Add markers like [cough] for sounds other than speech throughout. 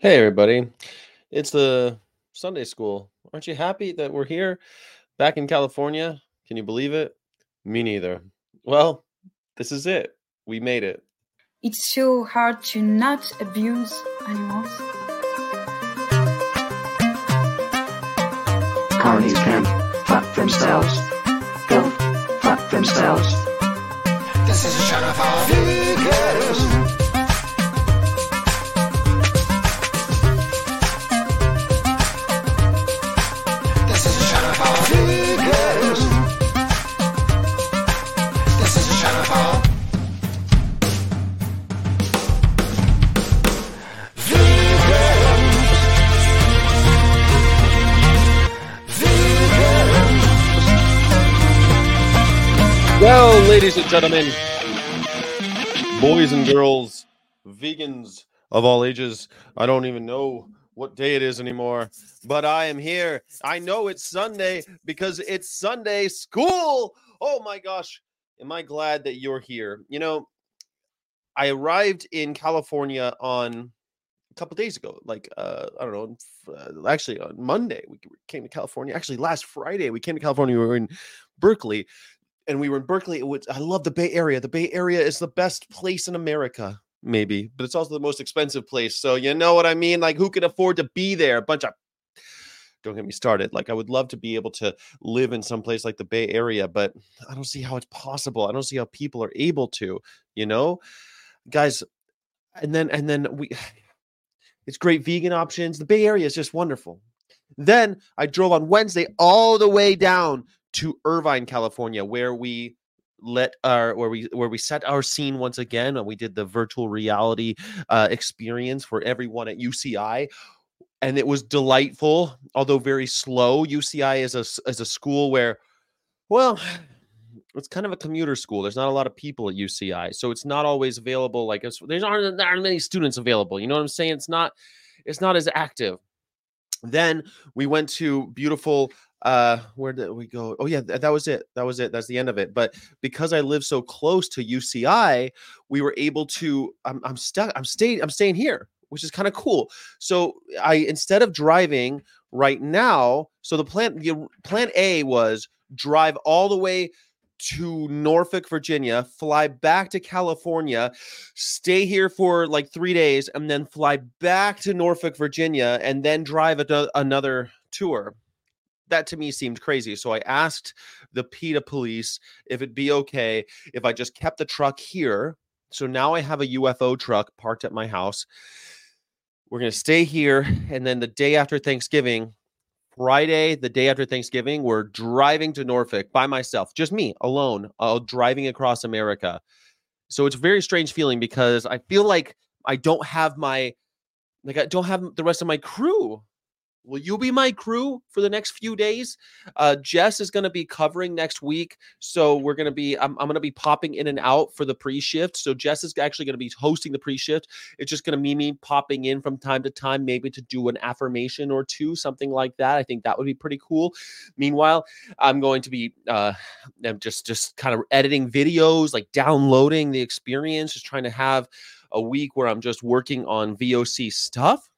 Hey, everybody. It's the Sunday school. Aren't you happy that we're here back in California? Can you believe it? Me neither. Well, this is it. We made it. It's so hard to not abuse animals. Carnies can fuck themselves. Go fuck themselves. This is a show for vegans. Well, ladies and gentlemen, boys and girls, vegans of all ages, I don't even know what day it is anymore, but I am here. I know it's Sunday because it's Sunday school. Oh my gosh, am I glad that you're here? You know, I arrived in California on a couple days ago, like uh, I don't know, uh, actually on Monday we came to California. Actually, last Friday we came to California. We were in Berkeley, and we were in Berkeley. It was, I love the Bay Area. The Bay Area is the best place in America, maybe, but it's also the most expensive place. So you know what I mean? Like, who can afford to be there? A bunch of don't get me started. Like, I would love to be able to live in some place like the Bay Area, but I don't see how it's possible. I don't see how people are able to. You know, guys, and then and then we. [sighs] It's great vegan options. The Bay Area is just wonderful. Then I drove on Wednesday all the way down to Irvine, California, where we let our where we where we set our scene once again and we did the virtual reality uh, experience for everyone at UCI and it was delightful although very slow. UCI is a is a school where well it's kind of a commuter school. There's not a lot of people at UCI so it's not always available like there's aren't, there aren't many students available you know what I'm saying? It's not it's not as active then we went to beautiful uh where did we go? Oh yeah that was it that was it that's the end of it. But because i live so close to uci we were able to i'm, I'm stuck i'm staying i'm staying here which is kind of cool. So i instead of driving right now so the plan the plan a was drive all the way to Norfolk, Virginia, fly back to California, stay here for like three days, and then fly back to Norfolk, Virginia, and then drive ano- another tour. That to me seemed crazy. So I asked the PETA police if it'd be okay if I just kept the truck here. So now I have a UFO truck parked at my house. We're going to stay here. And then the day after Thanksgiving, Friday, the day after Thanksgiving, we're driving to Norfolk by myself, just me alone, uh, driving across America. So it's a very strange feeling because I feel like I don't have my, like I don't have the rest of my crew. Will you be my crew for the next few days? Uh, Jess is going to be covering next week, so we're going to be. I'm, I'm going to be popping in and out for the pre-shift. So Jess is actually going to be hosting the pre-shift. It's just going to be me popping in from time to time, maybe to do an affirmation or two, something like that. I think that would be pretty cool. Meanwhile, I'm going to be uh, I'm just just kind of editing videos, like downloading the experience, just trying to have a week where I'm just working on VOC stuff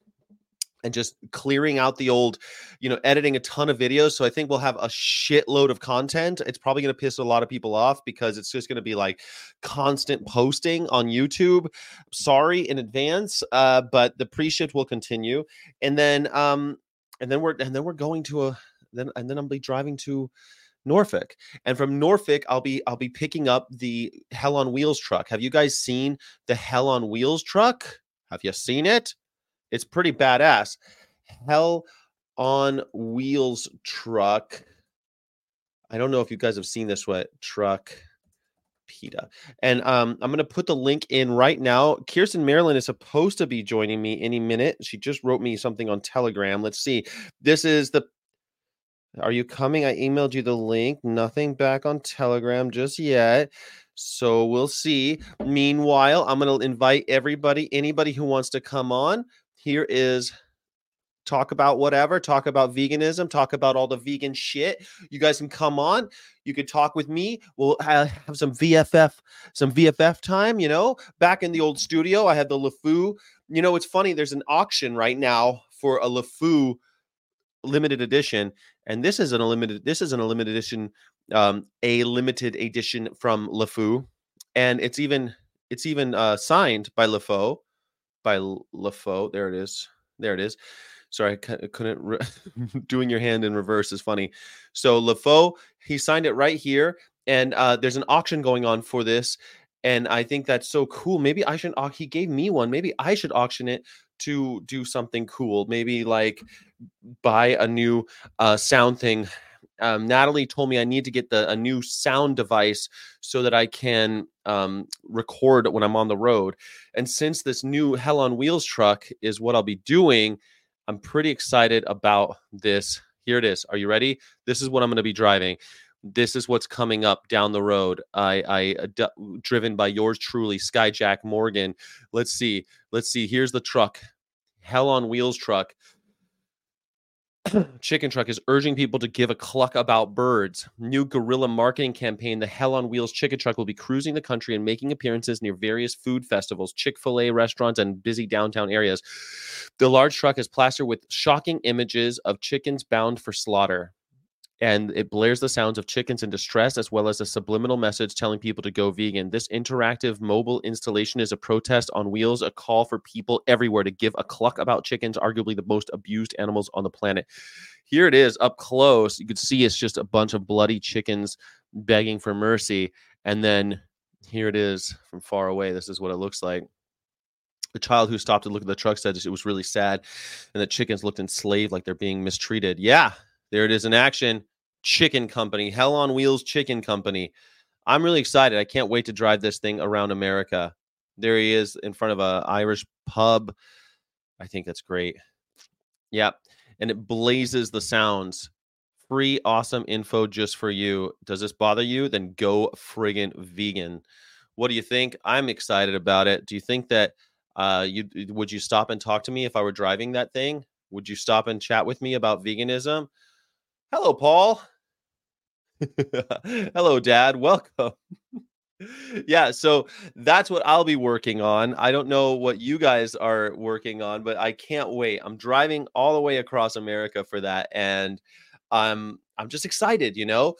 and just clearing out the old, you know, editing a ton of videos. So I think we'll have a shitload of content. It's probably going to piss a lot of people off because it's just going to be like constant posting on YouTube. Sorry in advance, uh, but the pre-shift will continue, and then um, and then we're and then we're going to a then and then I'll be driving to Norfolk. And from Norfolk, I'll be I'll be picking up the Hell on Wheels truck. Have you guys seen the Hell on Wheels truck? Have you seen it? It's pretty badass. Hell on Wheels truck. I don't know if you guys have seen this what truck PETA. And um, I'm gonna put the link in right now. Kiirstin Marilyn is supposed to be joining me any minute. She just wrote me something on Telegram. Let's see. This is the are you coming? I emailed you the link. Nothing back on Telegram just yet. So we'll see. Meanwhile, I'm going to invite everybody, anybody who wants to come on. Here is talk about whatever, talk about veganism, talk about all the vegan shit. You guys can come on. You could talk with me. We'll have some VFF, some VFF time. You know, back in the old studio, I had the LeFou. You know, it's funny. There's an auction right now for a LeFou limited edition, and this is an limited. This is an limited edition, um, a limited edition from LeFou, and it's even it's even uh, signed by LeFou, by L- LeFou. There it is. There it is. Sorry, I couldn't. Re- [laughs] doing your hand in reverse is funny. So LeFou, he signed it right here, and uh, there's an auction going on for this, and I think that's so cool. Maybe I should. au- He gave me one. Maybe I should auction it to do something cool. Maybe like buy a new uh, sound thing. Um, Natalie told me I need to get the a new sound device so that I can um, record when I'm on the road. And since this new Hell on Wheels truck is what I'll be doing, I'm pretty excited about this. Here it is. Are you ready? This is what I'm going to be driving. This is what's coming up down the road. I, I uh, driven by yours truly, Skyjack Morgan. Let's see. Let's see. Here's the truck, Hell on Wheels truck. Chicken Truck is urging people to give a cluck about birds. New guerrilla marketing campaign, the Hell on Wheels Chicken Truck, will be cruising the country and making appearances near various food festivals, Chick fil A restaurants, and busy downtown areas. The large truck is plastered with shocking images of chickens bound for slaughter. And it blares the sounds of chickens in distress, as well as a subliminal message telling people to go vegan. This interactive mobile installation is a protest on wheels, a call for people everywhere to give a cluck about chickens, arguably the most abused animals on the planet. Here it is up close. You can see it's just a bunch of bloody chickens begging for mercy. And then here it is from far away. This is what it looks like. The child who stopped to look at the truck said it was really sad and the chickens looked enslaved like they're being mistreated. Yeah, there it is in action. Chicken Company, Hell on Wheels Chicken Company. I'm really excited. I can't wait to drive this thing around America. There he is in front of a Irish pub. I think that's great. Yep. And it blazes the sounds. Free awesome info just for you. Does this bother you? Then go friggin' vegan. What do you think? I'm excited about it. Do you think that uh you would you stop and talk to me if I were driving that thing? Would you stop and chat with me about veganism? Hello, Paul. [laughs] Hello, Dad. Welcome. yeah, so that's what I'll be working on. I don't know what you guys are working on, but I can't wait. I'm driving all the way across America for that, and I'm I'm just excited. You know,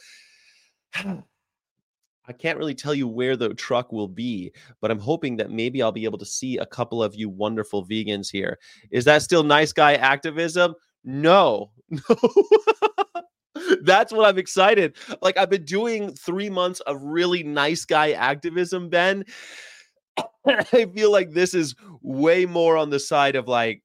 [sighs] I can't really tell you where the truck will be, but I'm hoping that maybe I'll be able to see a couple of you wonderful vegans here. Is that still nice guy activism? No, [laughs] no. That's what I'm excited. Like I've been doing three months of really nice guy activism, Ben. [coughs] I feel like this is way more on the side of like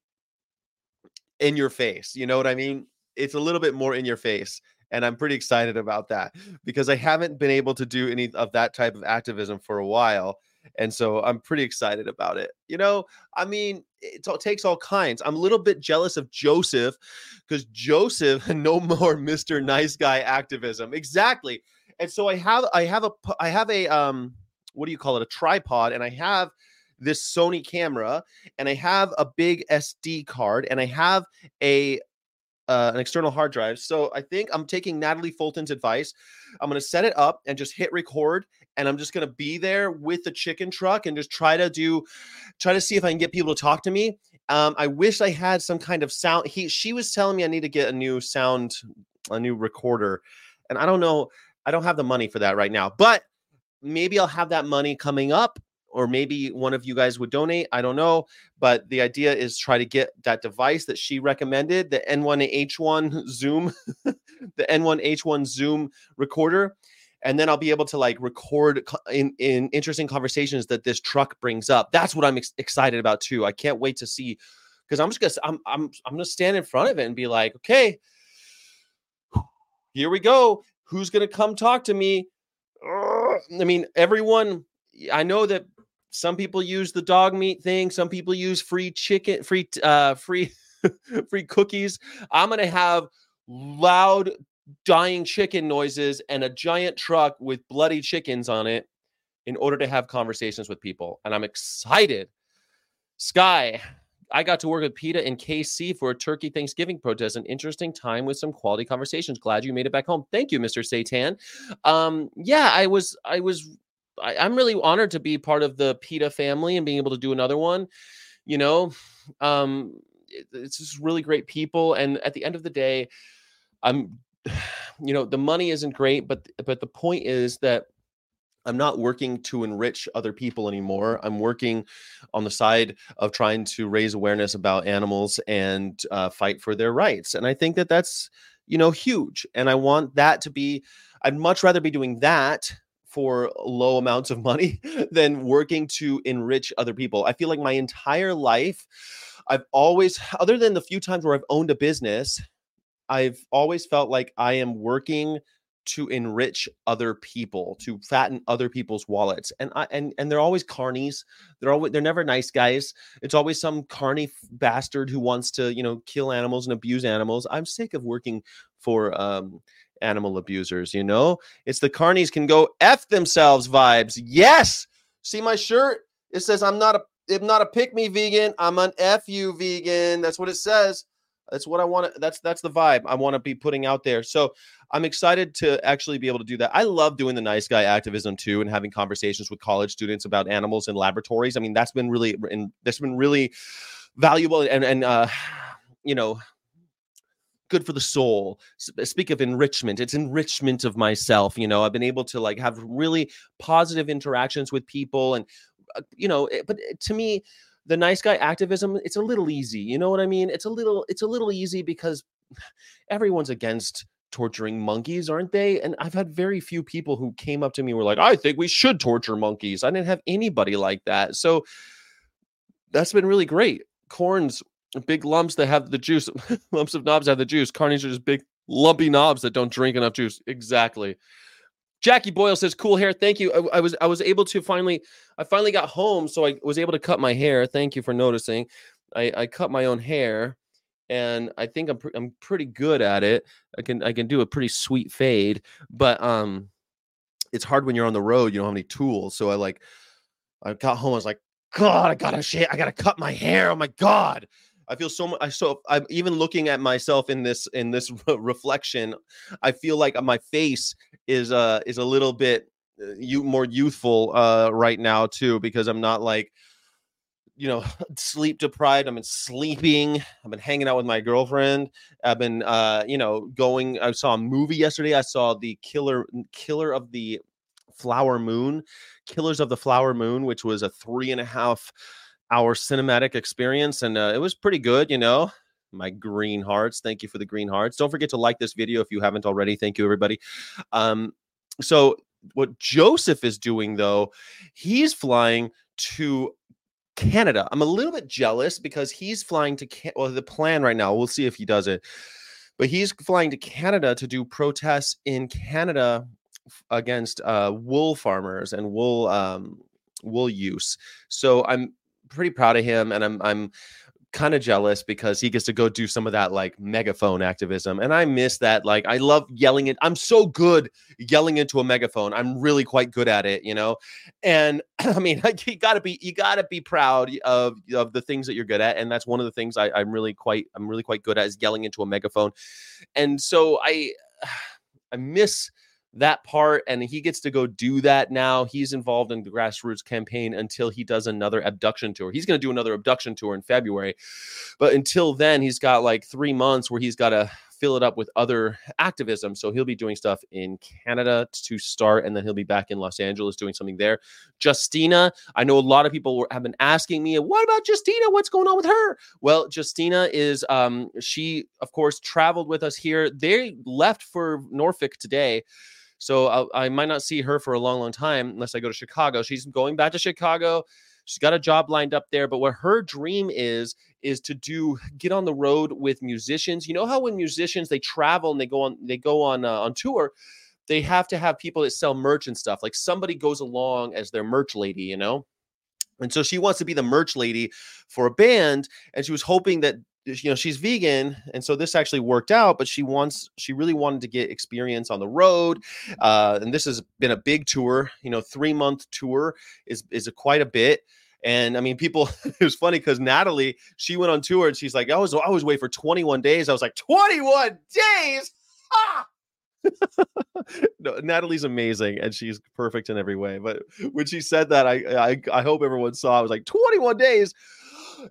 in your face. You know what I mean? It's a little bit more in your face. And I'm pretty excited about that because I haven't been able to do any of that type of activism for a while. And so I'm pretty excited about it. You know, I mean, it takes all kinds. I'm a little bit jealous of Joseph because Joseph, [laughs] no more Mr. Nice Guy activism. Exactly. And so I have, I have a, I have a, um, what do you call it? A tripod, and I have this Sony camera, and I have a big SD card, and I have a uh, an external hard drive. So I think I'm taking Natalie Fulton's advice. I'm going to set it up and just hit record, and I'm just to be there with the chicken truck and just try to do, try to see if I can get people to talk to me. Um, I wish I had some kind of sound. He, she was telling me I need to get a new sound, a new recorder, and I don't know. I don't have the money for that right now, but maybe I'll have that money coming up. Or maybe one of you guys would donate. I don't know. But the idea is try to get that device that she recommended, the N1H1 Zoom, [laughs] the N1H1 Zoom recorder. And then I'll be able to like record co- in, in interesting conversations that this truck brings up. That's what I'm ex- excited about too. I can't wait to see because I'm just gonna I'm I'm I'm gonna stand in front of it and be like, okay, here we go. Who's gonna come talk to me? I mean, everyone. I know that some people use the dog meat thing. Some people use free chicken, free uh, free [laughs] free cookies. I'm gonna have loud dying chicken noises and a giant truck with bloody chickens on it in order to have conversations with people. And I'm excited. Sky, I got to work with PETA and KC for a turkey Thanksgiving protest. An interesting time with some quality conversations. Glad you made it back home. Thank you, Mr. Satan. Um, yeah, I was, I was, I, I'm really honored to be part of the PETA family and being able to do another one. You know, um, it- it's just really great people. And at the end of the day, I'm, [sighs] you know, the money isn't great, but but the point is that I'm not working to enrich other people anymore. I'm working on the side of trying to raise awareness about animals and uh, fight for their rights. And I think that that's, you know, huge. And I want that to be, I'd much rather be doing that for low amounts of money [laughs] than working to enrich other people. I feel like my entire life, I've always, other than the few times where I've owned a business, I've always felt like I am working to enrich other people, to fatten other people's wallets. And I and and they're always carnies. They're always they're never nice guys. It's always some carny bastard who wants to, you know, kill animals and abuse animals. I'm sick of working for um animal abusers, you know? It's the carnies can go F themselves vibes. Yes. See my shirt? It says I'm not a I'm not a pick me vegan. I'm an F you vegan. That's what it says. That's what I want to that's that's the vibe I want to be putting out there. So I'm excited to actually be able to do that. I love doing the nice guy activism too and having conversations with college students about animals in laboratories. I mean, that's been really and that's been really valuable and and uh you know good for the soul. Speak of enrichment, it's enrichment of myself, you know. I've been able to like have really positive interactions with people and uh, you know, but uh, to me the nice guy activism it's a little easy you know what i mean? It's a little it's a little easy because [sighs] everyone's against torturing monkeys aren't they? And i've had very few people who came up to me were like i think we should torture monkeys. I didn't have anybody like that. So that's been really great. Corns big lumps that have the juice [laughs] lumps of knobs have the juice. Carnies are just big lumpy knobs that don't drink enough juice. Exactly Jackie Boyle says, "Cool hair, thank you." I, I was I was able to finally, I finally got home, so I was able to cut my hair. Thank you for noticing. I, I cut my own hair, and I think I'm pre- I'm pretty good at it. I can I can do a pretty sweet fade, but um, it's hard when you're on the road. You don't have any tools, so I like, I got home. I was like, God, I gotta shit. I gotta cut my hair. Oh my God. I feel so much. I so I'm even looking at myself in this in this [laughs] reflection. I feel like my face is uh is a little bit uh, you more youthful uh right now too because I'm not like you know [laughs] sleep deprived i've been sleeping i've been hanging out with my girlfriend i've been uh you know going i saw a movie yesterday i saw the killer killer of the flower moon killers of the flower moon which was a three and a half hour cinematic experience and uh, it was pretty good you know my green hearts thank you for the green hearts don't forget to like this video if you haven't already thank you everybody um so what joseph is doing though he's flying to Canada. I'm a little bit jealous because he's flying to Can- well the plan right now. We'll see if he does it. But he's flying to Canada to do protests in Canada against uh, wool farmers and wool um, wool use. So I'm pretty proud of him, and I'm I'm kind of jealous because he gets to go do some of that like megaphone activism and i miss that like i love yelling it i'm so good yelling into a megaphone i'm really quite good at it you know and [clears throat] i mean like, you gotta be you gotta be proud of of the things that you're good at and that's one of the things I, i'm really quite i'm really quite good at is yelling into a megaphone and so i [sighs] i miss that part and he gets to go do that now. He's involved in the grassroots campaign until he does another abduction tour. He's going to do another abduction tour in february but until then he's got like three months where he's got to fill it up with other activism. So he'll be doing stuff in canada to start and then he'll be back in los angeles doing something there. Justina i know a lot of people have been asking me what about justina? What's going on with her? Well justina is um she of course traveled with us here. They left for norfolk today so I, I might not see her for a long, long time unless I go to Chicago. She's going back to Chicago. She's got a job lined up there, but what her dream is is to do get on the road with musicians. You know how when musicians they travel and they go on they go on uh, on tour, they have to have people that sell merch and stuff. Like somebody goes along as their merch lady, you know. And so she wants to be the merch lady for a band, and she was hoping that you know she's vegan and so this actually worked out but she wants she really wanted to get experience on the road uh and this has been a big tour you know three month tour is is a quite a bit And I mean, people, [laughs] it was funny because Natalie, she went on tour and she's like, I was, I was away for 21 days. I was like, 21 days. Ah! [laughs] no, Natalie's amazing and she's perfect in every way. But when she said that, I, I, I hope everyone saw. I was like, 21 days,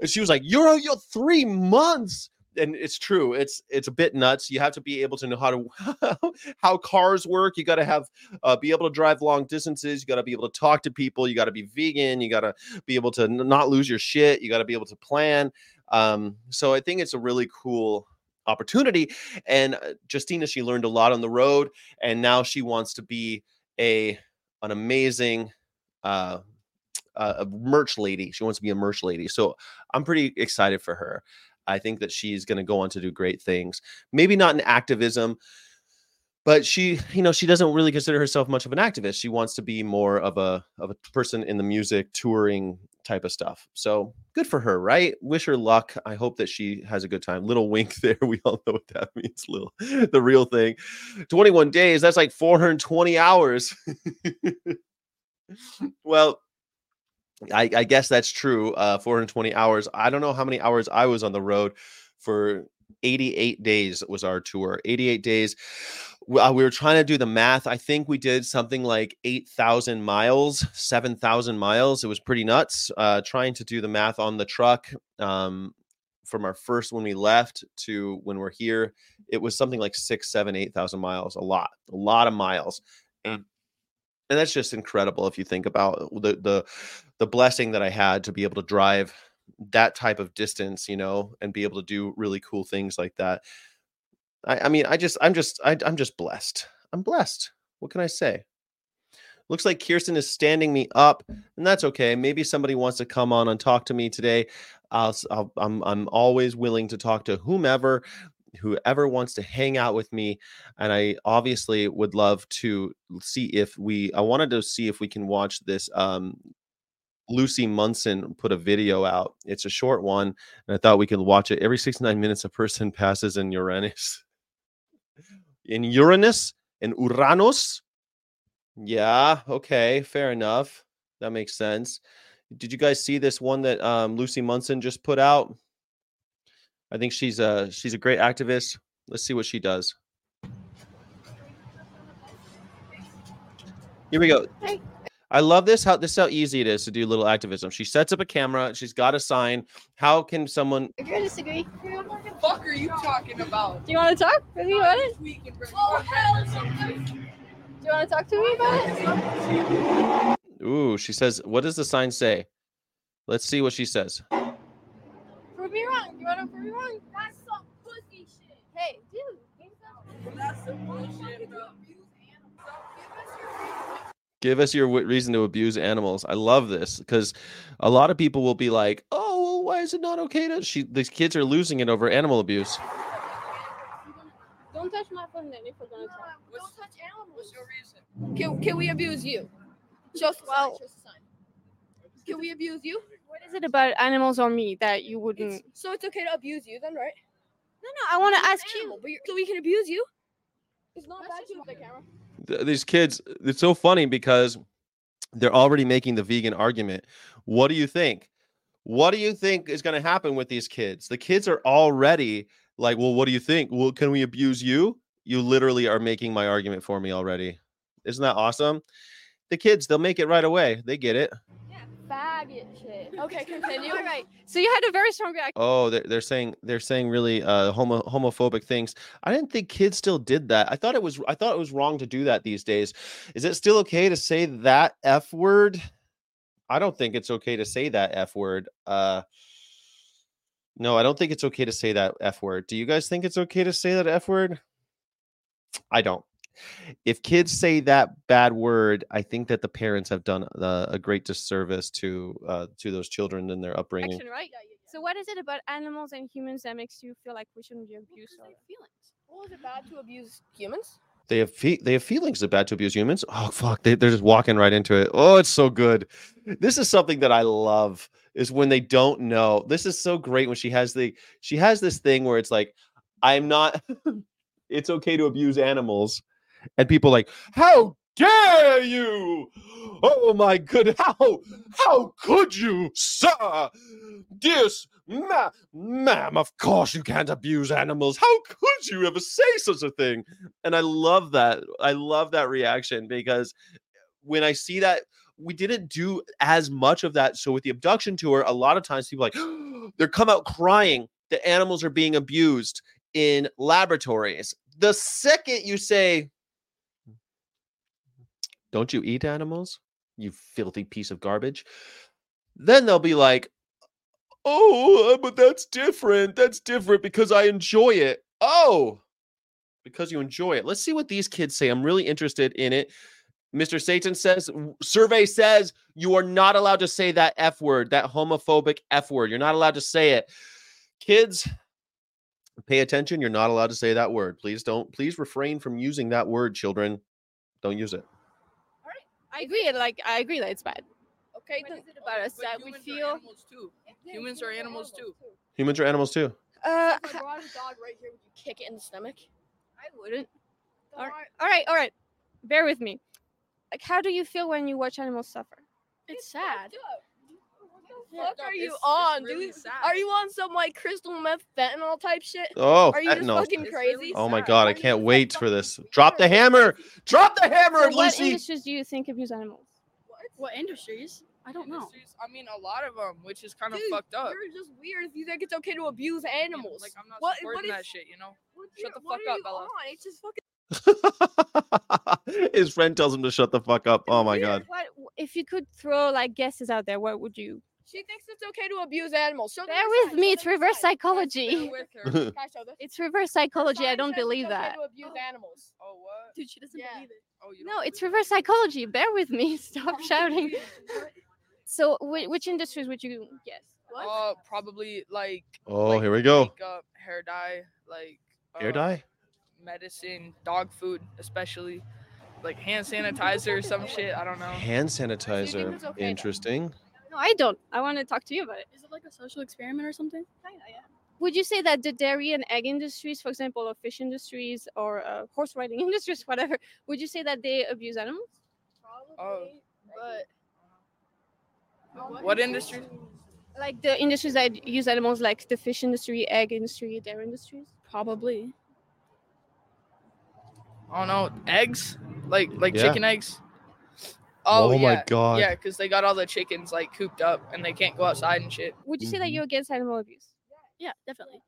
and she was like, "You're, you're three months." And it's true. It's it's a bit nuts. You have to be able to know how to [laughs] how cars work. You got to have uh, be able to drive long distances. You got to be able to talk to people. You got to be vegan. You got to be able to n- not lose your shit. You got to be able to plan. Um, so I think it's a really cool opportunity. And uh, Justina, she learned a lot on the road, and now she wants to be a an amazing uh, uh, Uh, a merch lady. She wants to be a merch lady. So I'm pretty excited for her. I think that she's going to go on to do great things. Maybe not in activism, but she, you know, she doesn't really consider herself much of an activist. She wants to be more of a of a person in the music touring type of stuff. So good for her, right? Wish her luck. I hope that she has a good time. Little [laughs] wink there. We all know what that means. Little the real thing. 21 days, that's like 420 hours. [laughs] well, I, I guess that's true. Uh, 420 hours. I don't know how many hours I was on the road for 88 days was our tour. 88 days. We, uh, were trying to do the math. I think we did something like 8,000 miles, 7,000 miles. It was pretty nuts. Uh, trying to do the math on the truck um, from our first when we left to when we're here, it was something like six, seven, 8,000 miles. A lot, a lot of miles. And and that's just incredible if you think about the the the blessing that I had to be able to drive that type of distance, you know, and be able to do really cool things like that. I, I mean, I just, I'm just, I, I'm just blessed. I'm blessed. What can I say? Looks like Kiirstin is standing me up, and that's okay. Maybe somebody wants to come on and talk to me today. I'll, I'll, I'm, I'm always willing to talk to whomever, whoever wants to hang out with me. And I obviously would love to see if we. I wanted to see if we can watch this um, Lucie Munson put a video out. It's a short one, and I thought we could watch it. Every 69 minutes, a person [laughs] passes in Uranus. In Uranus? In Uranus? Yeah, okay, fair enough. That makes sense. Did you guys see this one that um, Lucie Munson just put out? I think she's a she's a great activist. Let's see what she does. Here we go. Hey. I love this. How this is how easy it is to do little activism. She sets up a camera. She's got a sign. How can someone? Agree or disagree? What the fuck are you talking about? Do you want to talk with me about it? We can bring Oh, hell Do you want to talk to me about it? Ooh, she says. What does the sign say? Let's see what she says. Prove me wrong. You want to prove me wrong? That's some pussy shit. Hey, dude. That's some bullshit, bro. Give us your w- reason to abuse animals. I love this because a lot of people will be like, "Oh, well, why is it not okay to?" She, these kids are losing it over animal abuse. Don't touch my phone then if we're gonna talk. Don't touch animals. What's your reason? Can, can we abuse you? Show us the sign. Well- Show us the sign. Can we abuse you? What is it about animals or me that you wouldn't? so it's okay to abuse you then, right? No, no. I want to ask you. animal, you're, so we can abuse you. It's not That's bad just to not the camera. Th- These kids, it's so funny because they're already making the vegan argument. What do you think? What do you think is going to happen with these kids? The kids are already like, "Well, what do you think? Well, can we abuse you?" You literally are making my argument for me already. Isn't that awesome? The kids, they'll make it right away. They get it. Faggot shit. [laughs] Okay, continue. All right. So you had a very strong reaction. Oh, they're, they're saying they're saying really uh homo, homophobic things. I didn't think kids still did that. I thought it was I thought it was wrong to do that these days. Is it still okay to say that f word? I don't think it's okay to say that f word. Uh No, I don't think it's okay to say that f word. Do you guys think it's okay to say that f word? I don't. If kids say that bad word, I think that the parents have done uh, a great disservice to uh, to those children in their upbringing. Action, right? So what is it about animals and humans that makes you feel like we shouldn't be abused? or- Well, is it bad to abuse humans? They have fe- they have feelings of bad to abuse humans. Oh fuck, they, they're just walking right into it. Oh, it's so good. This is something that I love. Is when they don't know. This is so great when she has the she has this thing where it's like, I'm not. [laughs] it's okay to abuse animals, and people like, how dare you? Oh my good, how how could you, sir? Dear s- ma- ma'am, of course you can't abuse animals. How could you ever say such a thing? And I love that. I love that reaction because when I see that, we didn't do as much of that. So with the abduction tour, a lot of times people like [gasps] they come out crying that animals are being abused in laboratories. The second you say, Don't you eat animals? You filthy piece of garbage. Then they'll be like, Oh, uh, but that's different. That's different because I enjoy it. Oh, because you enjoy it. Let's see what these kids say. I'm really interested in it. Mr. Satan says, survey says you are not allowed to say that F word, that homophobic F word. You're not allowed to say it. Kids, pay attention. You're not allowed to say that word. Please don't, please refrain from using that word, children. Don't use it. I agree. Like I agree that it's bad. Okay, What is it about us But that we feel? too. Humans are animals too. Humans are animals too. Uh, [laughs] if I brought a dog right here, would you kick it in the stomach? I wouldn't. All All all right, all right. Bear with me. Like, how do you feel when you watch animals suffer? It's sad. Yeah, What are you it's- it's on, really dude? sad. Are you on some like crystal meth fentanyl type shit? Oh, Are you just fentanyl. fucking crazy? really Oh my. God, I Are you can't wait for this. Drop the hammer. Drop the hammer, So what industries do you think abuse animals? What What industries? I don't know. I mean, a lot of them, which is kind of Dude, fucked up. You're just weird if you think it's okay to abuse You know, animals. Like I'm not What- supporting what that is- shit, you know. Shut the fuck up, Bella. on? It's just fucking [laughs] His friend tells him to shut the fuck up. Oh my god. What if you could throw like guesses out there? What would you? She thinks it's okay to abuse animals. Show Bear with sign, me. show It's reverse sign. psychology. Bear with her. Can I show this? It's reverse psychology. I don't says it's believe okay that. To abuse animals. Oh what? Dude, she doesn't Yeah. believe it. Oh you No, don't it's believe reverse psychology. Bear with me. [laughs] [laughs] Stop shouting. [laughs] So, whi- which industries would you guess? it? Uh, probably like. Oh, like here we go. Makeup, hair dye, like. Hair uh, dye? Medicine, dog food, especially, like hand sanitizer, or some shit. I don't know. Hand sanitizer. okay then? Interesting. No, I don't. I want to talk to you about it. Is it like a social experiment or something? Kinda, yeah. Would you say that the dairy and egg industries, for example, or fish industries or uh, horse riding [laughs] industries, whatever, would you say that they abuse animals? Probably. but What industry? Like the industries that use animals, like the fish industry, egg industry, dairy industries? probably. I don't know. Eggs, like like Yeah. chicken eggs. Oh, Oh my yeah. God. Yeah, because they got all the chickens like cooped up and they can't go outside and shit. Would you say that Mhm. you're against animal abuse? Yeah, definitely.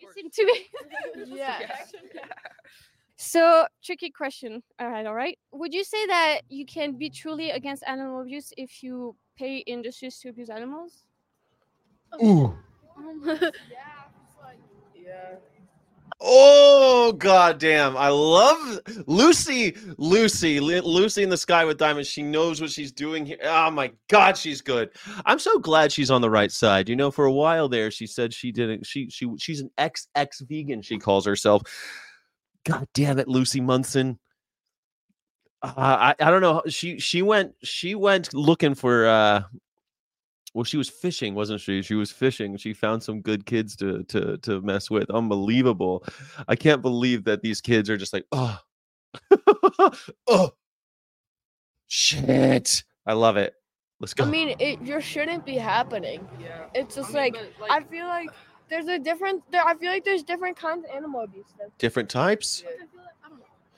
You seem to be. [laughs] Yeah. [laughs] So, tricky question. All right, all right. Would you say that you can be truly against animal abuse if you pay industries to abuse animals? Ooh. [laughs] yeah. Yeah. Oh goddamn! I love Lucy. Lucy, Lucy in the sky with diamonds. She knows what she's doing here. Oh my god, she's good. I'm so glad she's on the right side. You know, for a while there, she said she didn't. She she she's an ex ex vegan. She calls herself. God damn it, Lucie Munson. Uh, I I don't know. She she went she went looking for uh well, she was fishing, wasn't she? She was fishing. She found some good kids to to to mess with. Unbelievable. I can't believe that these kids are just like, oh, oh, [laughs] shit. I love it. Let's go. I mean, it just shouldn't be happening. Yeah. It's I just mean, like, but, I feel like there's a different. There, I feel like there's different kinds of animal abuse. Though. Different types. Yeah.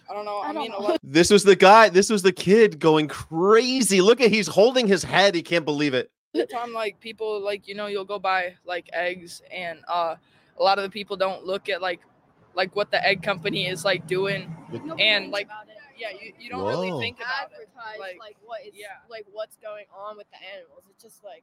I don't know. I I, don't mean, know. lot. This was the guy. This was the kid going crazy. Look at he's holding his head. He can't believe it. The time like people like you know you'll go buy like eggs and uh a lot of the people don't look at like like what the egg company is like doing and like yeah you, you don't Whoa. really think about it advertise like- like, what is yeah. like what's going on with the animals. It's just like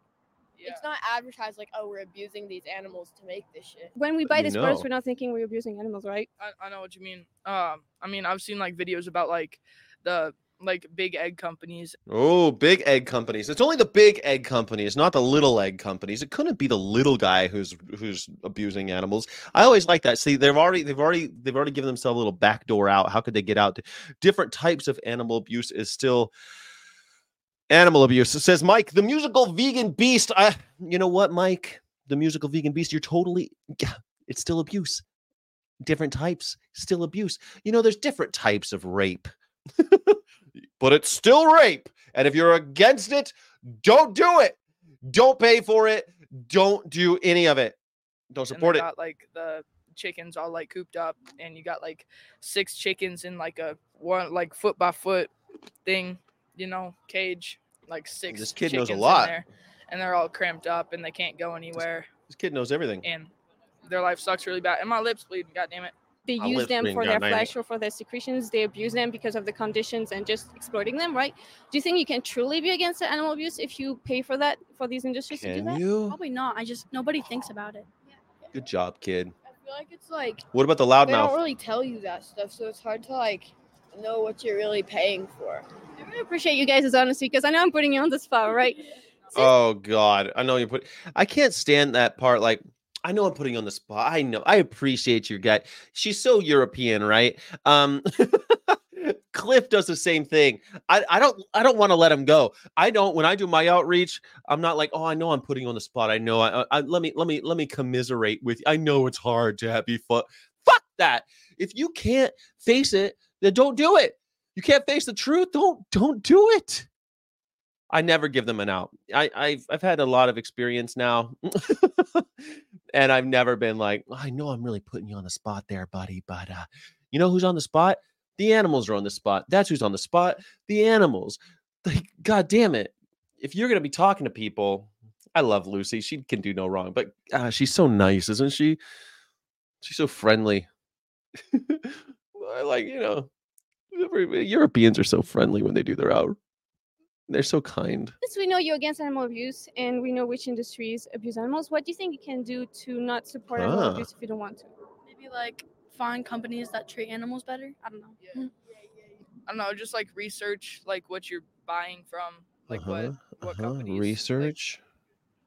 yeah it's not advertised like oh we're abusing these animals to make this shit. When we buy You these products, know. we're not thinking we're abusing animals, right? I, I know what you mean um i mean i've seen like videos about like the like big egg companies Oh, big egg companies. It's only the big egg companies, not the little egg companies. It couldn't be the little guy who's who's abusing animals. I always like that. See, they've already they've already they've already given themselves a little backdoor out. How could they get out? Different types of animal abuse is still animal abuse. It says Mike, the musical vegan beast. I you know what, Mike? The musical vegan beast, you're totally yeah, it's still abuse. Different types, still abuse. You know, there's different types of rape [laughs] but it's still rape. And if you're against it, don't do it. Don't pay for it. Don't do any of it. Don't support it. Got like the chickens all like cooped up, and you got like six chickens in like a one like foot by foot thing, you know, cage. Like six. This kid knows a lot. there, and they're all cramped up, and they can't go anywhere, This kid knows everything. and their life sucks really bad. And my lips bleeding. God damn it. They I'll use them for their 90. flesh or for their secretions. They abuse them because of the conditions and just exploiting them, right? Do you think you can truly be against the animal abuse if you pay for that for these industries to do that? you? Probably not. I just nobody thinks about it. Good job, kid. I feel like it's like What about the loudmouth? they don't really tell you that stuff, so it's hard to like know what you're really paying for. I really appreciate you guys' honesty because I know I'm putting you on the spot, right? [laughs] Oh God, I know you put. I can't stand that part. Like, I know I'm putting you on the spot. I know. I appreciate your guy. She's so European, right? Um, [laughs] Cliff does the same thing. I, I don't. I don't want to let him go. I don't. When I do my outreach, I'm not like, oh, I know I'm putting you on the spot. I know. I, I let me let me let me commiserate with. you. I know it's hard to have be fun. Fuck that. If you can't face it, then don't do it. You can't face the truth. Don't don't do it. I never give them an out. I, I've I've had a lot of experience now, [laughs] and I've never been like, I know I'm really putting you on the spot there, buddy. But uh, you know who's on the spot? The animals are on the spot. That's who's on the spot. The animals. Like, God damn it! If you're gonna be talking to people, I love Lucy. She can do no wrong. But uh, she's so nice, isn't she? She's so friendly. I [laughs] like you know, Europeans are so friendly when they do their out. They're so kind. Since we know you're against animal abuse and we know which industries abuse animals, what do you think you can do to not support animal Ah. abuse if you don't want to? Maybe like find companies that treat animals better. I don't know. I don't know, just like research like what you're buying from, like what Uh-huh, what uh-huh, companies like, research.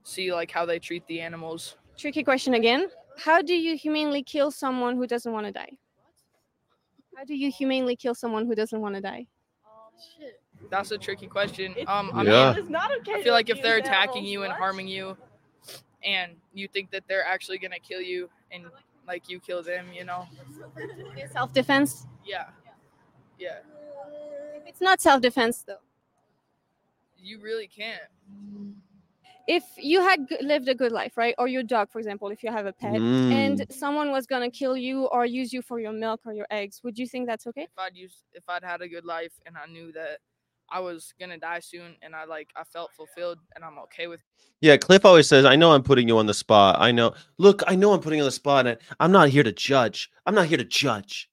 see like how they treat the animals. Tricky question again. How do you humanely kill someone who doesn't want to die? How do you humanely kill someone who doesn't want to die? Shit. That's a tricky question. It's- Um, I Yeah. mean, not okay. I feel like if they're attacking you and What? harming you, and you think that they're actually gonna kill you, and like you kill them, you know? Self defense? Yeah, yeah. It's not self defense though. You really can't. If you had lived a good life, right? Or your dog, for example, if you have a pet, Mm. and someone was gonna kill you or use you for your milk or your eggs, would you think that's okay? If I'd used, if I'd had a good life and I knew that I was gonna die soon, and I like I felt fulfilled, and I'm okay with. Yeah, Cliff always says, I know I'm putting you on the spot. I know. Look, I know I'm putting you on the spot, and I'm not here to judge. I'm not here to judge.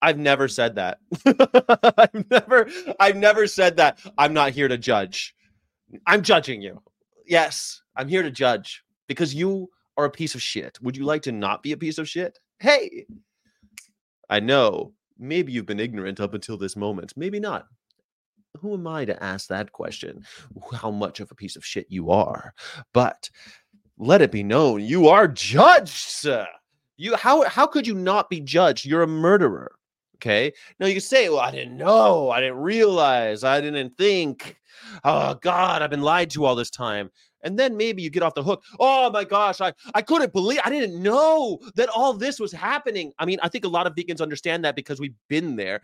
I've never said that. [laughs] I've never, I've never said that. I'm not here to judge. I'm judging you. Yes, I'm here to judge because you are a piece of shit. Would you like to not be a piece of shit? Hey, I know. Maybe you've been ignorant up until this moment. Maybe not. Who am I to ask that question? How much of a piece of shit you are? But let it be known you are judged, sir. You how how could you not be judged? You're a murderer. Okay. Now you say, well, I didn't know, I didn't realize, I didn't think. Oh God, I've been lied to all this time. And then maybe you get off the hook. Oh my gosh, I, I couldn't believe I didn't know that all this was happening. I mean, I think a lot of vegans understand that because we've been there,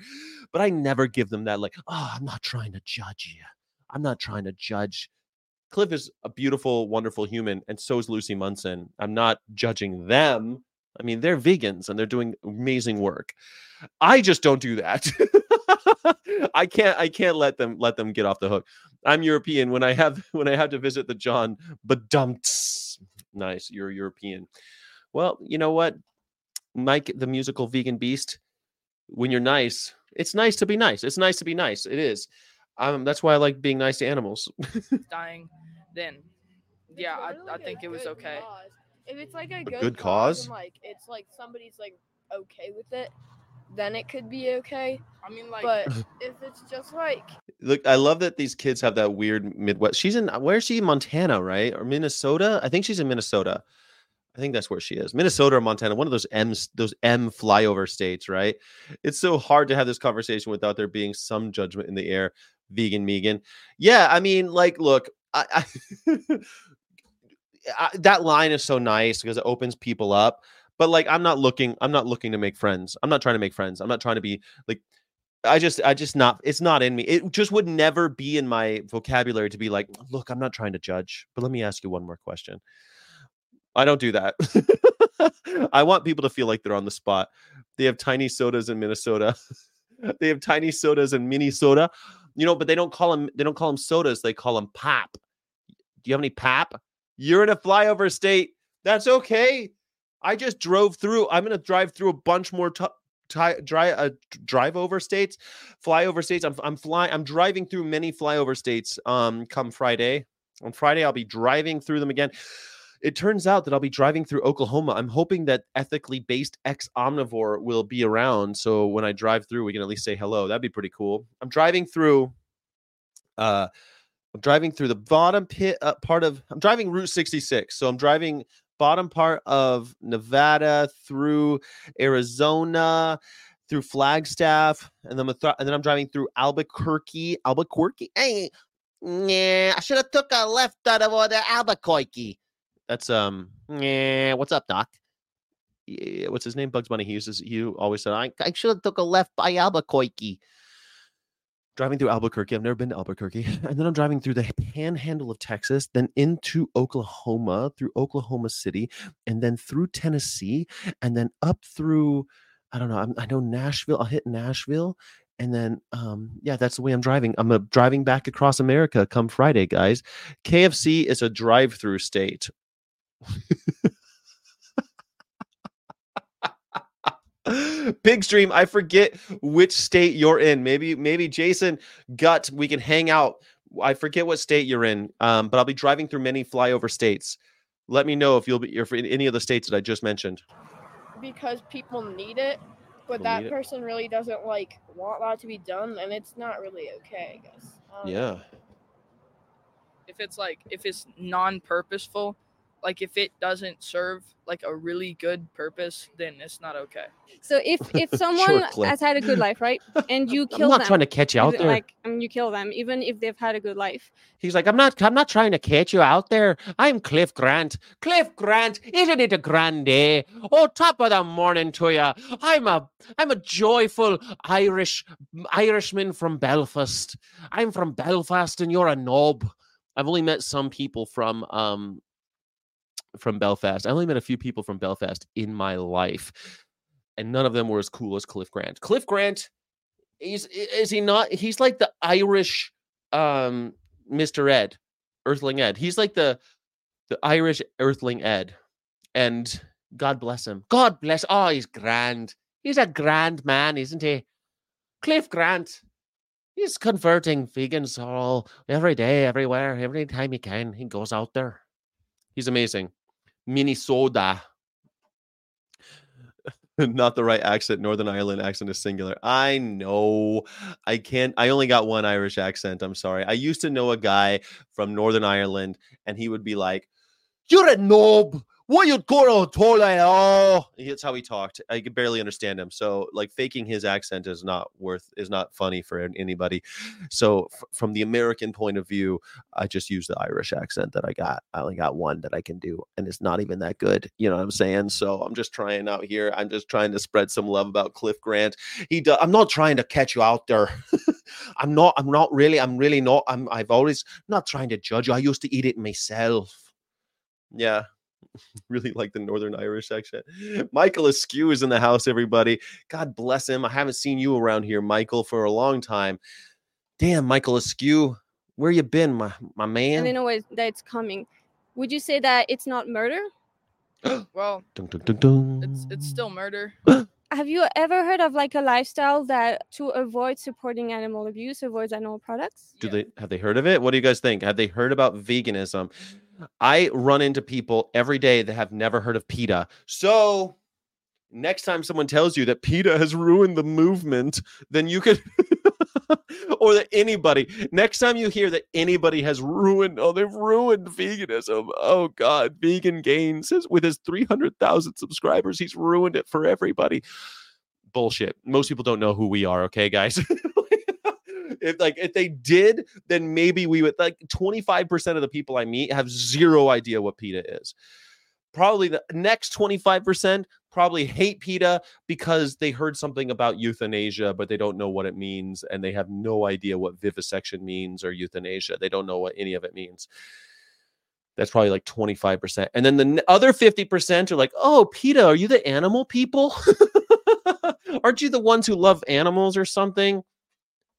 but I never give them that, like, oh, I'm not trying to judge you. I'm not trying to judge. Cliff is a beautiful, wonderful human, and so is Lucie Munson. I'm not judging them. I mean, they're vegans and they're doing amazing work. I just don't do that. [laughs] I can't. I can't let them let them get off the hook. I'm European. When I have [laughs] when I have to visit the John Badumts. Nice, you're European. Well, you know what, Mike, the musical vegan beast. When you're nice, it's nice to be nice. It's nice to be nice. It is. Um, that's why I like being nice to animals. [laughs] dying, then It's yeah, I, literally I a think it was okay. cause. If it's like a good, good cause, cause? and, like it's like somebody's like okay with it, then it could be okay. I mean, like, But [laughs] if it's just like Look, I love that these kids have that weird Midwest. She's in where's she? Montana, right? Or Minnesota? I think she's in Minnesota. I think that's where she is. Minnesota or Montana, one of those M those M flyover states, right? It's so hard to have this conversation without there being some judgment in the air. Vegan, Megan. Yeah, I mean, like, look, I, I, [laughs] I that line is so nice because it opens people up. But like, I'm not looking. I'm not looking to make friends. I'm not trying to make friends. I'm not trying to be like I just, I just not, it's not in me. It just would never be in my vocabulary to be like, look, I'm not trying to judge, but let me ask you one more question. I don't do that. [laughs] I want people to feel like they're on the spot. They have tiny sodas in Minnesota. [laughs] they have tiny sodas in Minnesota, you know, but they don't call them, they don't call them sodas. They call them pop. Do you have any pop? You're in a flyover state. That's okay. I just drove through. I'm going to drive through a bunch more t- ti dry uh, drive over states, flyover states. I'm I'm flying. I'm driving through many flyover states. Um, come Friday. On Friday, I'll be driving through them again. It turns out that I'll be driving through Oklahoma. I'm hoping that ethically based ex omnivore will be around, so when I drive through, we can at least say hello. That'd be pretty cool. I'm driving through. Uh, I'm driving through the bottom pit uh, part of. I'm driving Route 66, so I'm driving bottom part of Nevada through Arizona, through Flagstaff, and then I'm th- and then I'm driving through Albuquerque. Albuquerque. Hey, yeah, I should have took a left out of order Albuquerque. That's um. Yeah, what's up, Doc? Yeah, what's his name? Bugs Bunny. He uses. You always said, "I, I should have took a left by Albuquerque." Driving through Albuquerque. I've never been to Albuquerque, [laughs] and then I'm driving through the Panhandle of Texas, then into Oklahoma, through Oklahoma City, and then through Tennessee, and then up through. I don't know. I'm, I know Nashville. I'll hit Nashville, and then um yeah that's the way i'm driving i'm uh, driving back across america come friday guys kfc is a drive-through state [laughs] [laughs] Big stream. I forget which state you're in. Maybe, maybe Jason Gut, we can hang out. I forget what state you're in. Um, but I'll be driving through many flyover states. Let me know if you'll be if in any of the states that I just mentioned. because people need it, but People that need it. person really doesn't like want that to be done, and it's not really okay. I guess. I don't know. Yeah. if it's like if it's non-purposeful like if it doesn't serve like a really good purpose then it's not okay So if [laughs] if someone has had a good life, right, and you kill [laughs] I'm kill not them, trying to catch you out even- there. like I mean, you kill them, even if they've had a good life. He's like, I'm not I'm not trying to catch you out there. I'm Cliff Grant. Cliff Grant, isn't it a grand day? Oh, top of the morning to you. I'm a I'm a joyful Irish Irishman from Belfast. I'm from Belfast and you're a knob. I've only met some people from um from Belfast. I only met a few people from Belfast in my life. And none of them were as cool as Cliff Grant. Cliff Grant, he's i- is he not? He's like the Irish um Mr. Ed, Earthling Ed. He's like the the Irish Earthling Ed. And God bless him. God bless. Oh, he's grand. He's a grand man, isn't he? Cliff Grant. He's converting vegans all every day, everywhere, every time he can. He goes out there. He's amazing. Minnesota. [laughs] Not the right accent. Northern Ireland accent is singular. I know. I can't. I only got one Irish accent. I'm sorry. I used to know a guy from Northern Ireland, and he would be like, "You're a knob. What you going to toilet? Oh, that's how he talked. I could barely understand him. So, like, faking his accent is not worth is not funny for anybody. So, f- from the American point of view, I just use the Irish accent that I got. I only got one that I can do, and it's not even that good. You know what I'm saying? So I'm just trying out here. I'm just trying to spread some love about Cliff Grant. He does. I'm not trying to catch you out there. [laughs] I'm not. I'm not really. I'm really not. I'm. I've always not trying to judge you. I used to eat it myself. Yeah. [laughs] Really like the Northern Irish accent. Michael Askew is in the house, everybody. God bless him. I haven't seen you around here, Michael, for a long time. Damn, Michael Askew, where you been, my my man? and they know it, that it's coming. Would you say that it's not murder? [gasps] well Dun, dun, dun, dun. it's it's still murder [gasps] Have you ever heard of like a lifestyle that to avoid supporting animal abuse avoids animal products? Do Yeah. they have they heard of it? What do you guys think? Have they heard about veganism? Mm-hmm. I run into people every day that have never heard of PETA. So next time someone tells you that PETA has ruined the movement, then you could [laughs] or that anybody next time you hear that anybody has ruined oh they've ruined veganism. Oh god vegan gains with his 300000 subscribers he's ruined it for everybody. Bullshit. Most people don't know who we are okay guys [laughs] if like if they did then maybe we would like 25% of the people i meet have zero idea what peta is probably the next 25% probably hate PETA because they heard something about euthanasia, but they don't know what it means, and they have no idea what vivisection means or euthanasia. They don't know what any of it means. That's probably like 25%. And then the other 50% are like, oh, PETA, are you the animal people? [laughs] Aren't you the ones who love animals or something?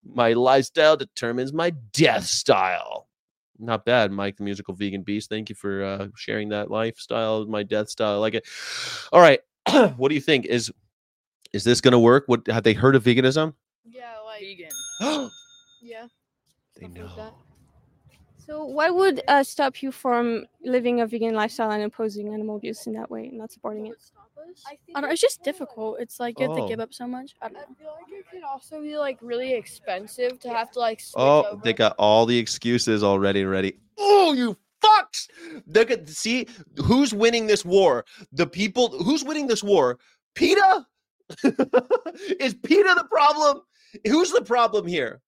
My lifestyle determines my death style. Not bad, Mike, the musical vegan beast. Thank you for uh, sharing that lifestyle, my death style. I like it. All right. [clears throat] what do you think? Is is this gonna work? What have they heard of veganism? Yeah, like Vegan. [gasps] yeah. they stuff know. like that. So, what would uh, stop you from living a vegan lifestyle and opposing animal abuse in that way, and not supporting it? I, think I don't, it's just difficult. It's like you have Oh. to give up so much. I don't I feel like it could also be like really expensive to have to like switch Oh, over. they got all the excuses already ready. Oh, you fucks! Look at see who's winning this war. The people who's winning this war. PETA [laughs] is PETA the problem? Who's the problem here?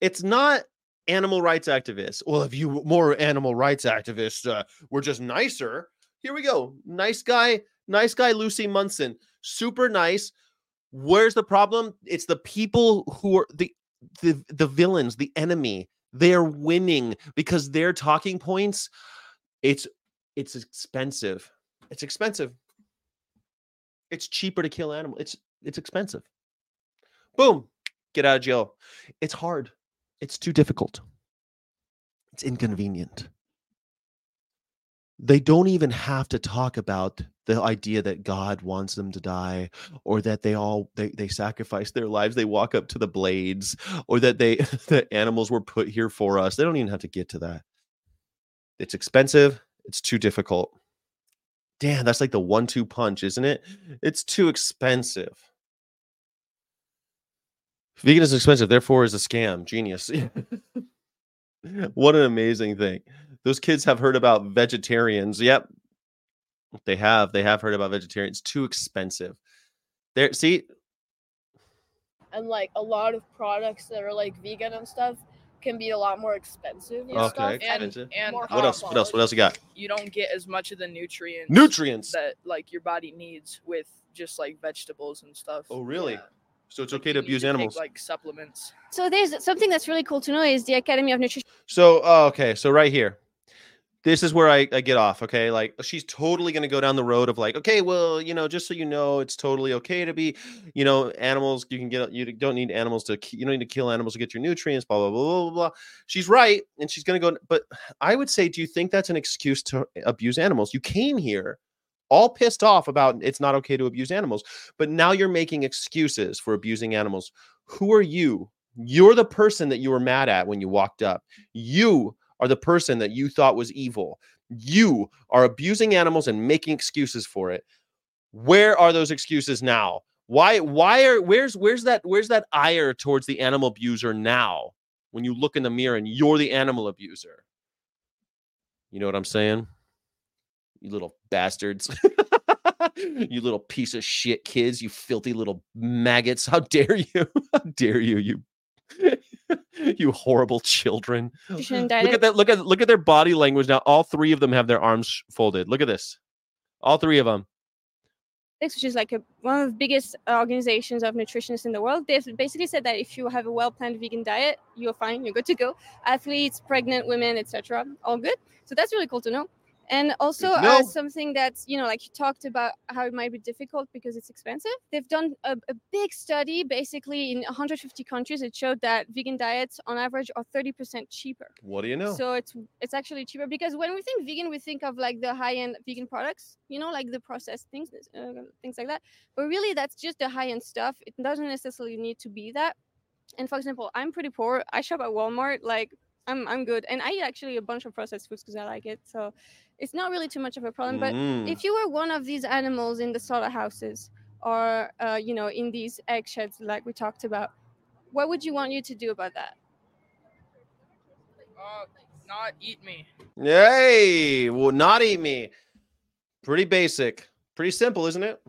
It's not animal rights activists. Well, if you more animal rights activists uh, were just nicer, here we go. Nice guy, nice guy, Lucie Munson, super nice. Where's the problem? It's the people who are the the the villains, the enemy. They're winning because their talking points. It's it's expensive. It's expensive. It's cheaper to kill animal. It's it's expensive. Boom, get out of jail. It's hard. It's too difficult. It's inconvenient. They don't even have to talk about the idea that God wants them to die or that they all they, they sacrifice their lives they walk up to the blades or that they [laughs] the animals were put here for us. They don't even have to get to that. It's expensive. It's too difficult. Damn that's like the one two punch isn't it? It's too expensive vegan is expensive therefore is a scam. Genius. [laughs] What an amazing thing. Those kids have heard about vegetarians. Yep. They have. They have heard about vegetarians. Too expensive. There see? And like a lot of products that are like vegan and stuff can be a lot more expensive and Okay, stuff. And, Expensive. and More what else what else what else you got? You don't get as much of the nutrients nutrients. that like your body needs with just like vegetables and stuff. oh really? Yeah. So it's okay to abuse take, animals like supplements. So, there's something that's really cool to know is the Academy of Nutrition So, oh, okay. So, right here, this is where I, I get off. Okay. Like, she's totally going to go down the road of like, okay, well, you know, just so you know, it's totally okay to be, you know, animals. You can get, you don't need animals to, you don't need to kill animals to get your nutrients, blah, blah, blah, blah, blah, blah. She's right. And she's going to go, but I would say, do you think that's an excuse to abuse animals? You came here all pissed off about it's not okay to abuse animals, but now you're making excuses for abusing animals. Who are you? You're the person that you were mad at when you walked up. You are the person that you thought was evil. You are abusing animals and making excuses for it. Where are those excuses now? Why why are where's where's that where's that ire towards the animal abuser now when you look in the mirror and you're the animal abuser? You know what I'm saying? You little bastards. [laughs] you little piece of shit kids, you filthy little maggots. How dare you? [laughs] How dare you, you [laughs] you horrible children. Nutrition Look at that. Look at look at their body language now. All three of them have their arms folded. Look at this. All three of them. which is like a, one of the biggest uh, organizations of nutritionists in the world. They've basically said that if you have a well-planned vegan diet, you're fine, you're good to go. Athletes, pregnant women, etc., all good. So that's really cool to know. And also Good to uh, something that's you know like you talked about how it might be difficult because it's expensive. They've done a, a big study basically in 150 countries. It showed that vegan diets on average are 30% cheaper. What do you know? So it's it's actually cheaper because when we think vegan, we think of like the high end vegan products, you know, like the processed things, uh, things like that. But really, that's just the high end stuff. It doesn't necessarily need to be that. And for example, I'm pretty poor. I shop at Walmart. Like I'm I'm good, and I eat actually a bunch of processed foods because I like it. So it's not really too much of a problem. But Mm. if you were one of these animals in the solar houses or uh, you know in these egg sheds like we talked about, what would you want you to do about that? Uh, not eat me. Hey, will not eat me. Pretty basic. Pretty simple, isn't it?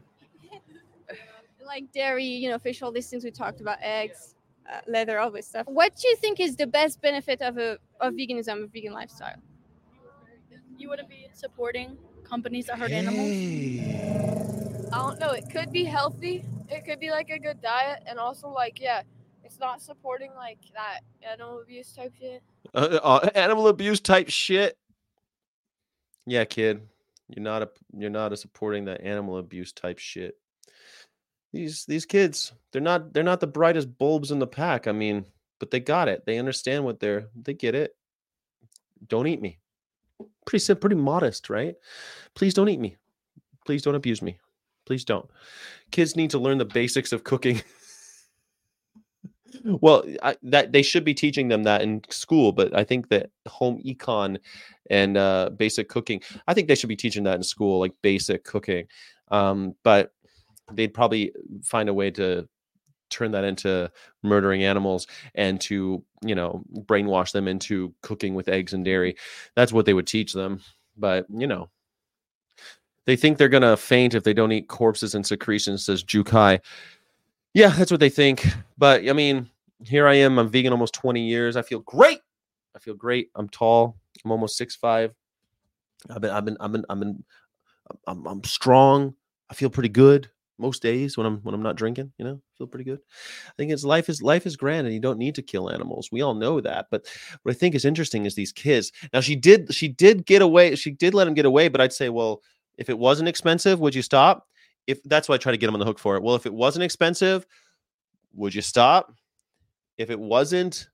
[laughs] like dairy, you know, fish, all these things we talked about, eggs, uh, leather, all this stuff. What do you think is the best benefit of a of veganism, a vegan lifestyle? You wouldn't be supporting companies that hurt animals. I don't know. It could be healthy. It could be like a good diet, and also like yeah, it's not supporting like that animal abuse type shit. Uh, uh, animal abuse type shit. Yeah, kid, you're not a you're not a supporting that animal abuse type shit. These these kids, they're not they're not the brightest bulbs in the pack. I mean, but they got it. They understand what they're they get it. Don't eat me. Pretty pretty modest, right? Please don't eat me. Please don't abuse me. Please don't. Kids need to learn the basics of cooking. [laughs] well, I, that they should be teaching them that in school, but I think that home econ and uh, basic cooking, I think they should be teaching that in school, like basic cooking. Um, but they'd probably find a way to turn that into murdering animals and to you know brainwash them into cooking with eggs and dairy. That's what they would teach them but you know they think they're gonna faint if they don't eat corpses and secretions says jukai. Yeah that's what they think but i mean here i am i'm vegan almost 20 years i feel great! I feel great i'm tall i'm almost six five. I've been i've been i've been i've been I'm, I'm strong i feel pretty good most days when I'm when I'm not drinking, you know, feel pretty good. I think it's life is life is grand and you don't need to kill animals. We all know that. But what I think is interesting is these kids. Now she did she did get away, she did let him get away, but I'd say, well, if it wasn't expensive, would you stop? If that's why I try to get him on the hook for it. Well, if it wasn't expensive, would you stop? If it wasn't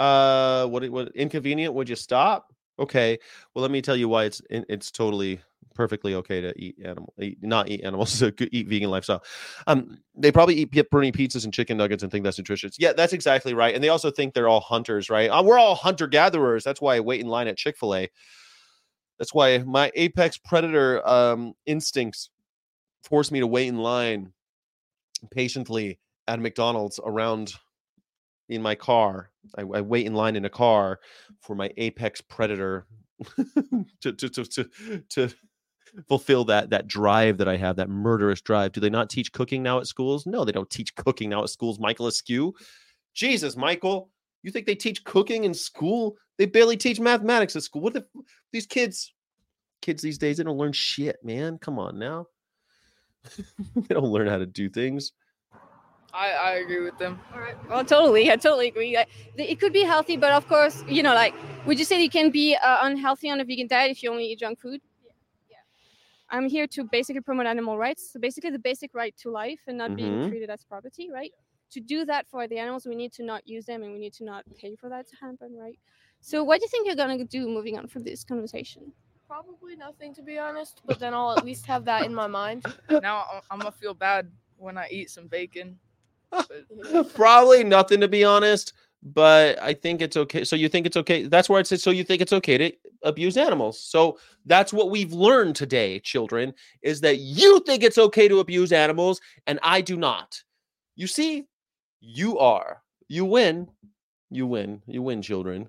uh what what inconvenient, would you stop? Okay. Well, let me tell you why it's it's totally perfectly okay to eat animal, eat, not eat animals, [laughs] so eat vegan lifestyle. Um, they probably eat pepperoni pizzas and chicken nuggets and think that's nutritious. Yeah, that's exactly right. And they also think they're all hunters, right? Uh, we're all hunter gatherers. That's why I wait in line at Chick Fil A. That's why my apex predator um, instincts force me to wait in line patiently at McDonald's around in my car. I, I wait in line in a car for my apex predator [laughs] to, to, to, to, to fulfill that that drive that I have, that murderous drive. Do they not teach cooking now at schools? No, they don't teach cooking now at schools. Michael Askew, Jesus, Michael, you think they teach cooking in school? They barely teach mathematics at school. What if these kids, kids these days, they don't learn shit, man. Come on now, [laughs] they don't learn how to do things. I, I agree with them. All right. Well, totally. I totally agree. Like, it could be healthy, but of course, you know, like, would you say you can be uh, unhealthy on a vegan diet if you only eat junk food? Yeah. I'm here to basically promote animal rights. So basically, the basic right to life and not being Mhm. treated as property, right? To do that for the animals, we need to not use them and we need to not pay for that to happen, right? So, what do you think you're gonna do moving on from this conversation? Probably nothing to be honest, but then I'll at least have that in my mind. [laughs] Now I'm- I'm gonna feel bad when I eat some bacon. [laughs] Probably nothing to be honest, but I think it's okay. So you think it's okay? That's where it says. So you think it's okay to abuse animals? So that's what we've learned today, children, is that you think it's okay to abuse animals, and I do not. You see, you are. You win. You win. You win, children.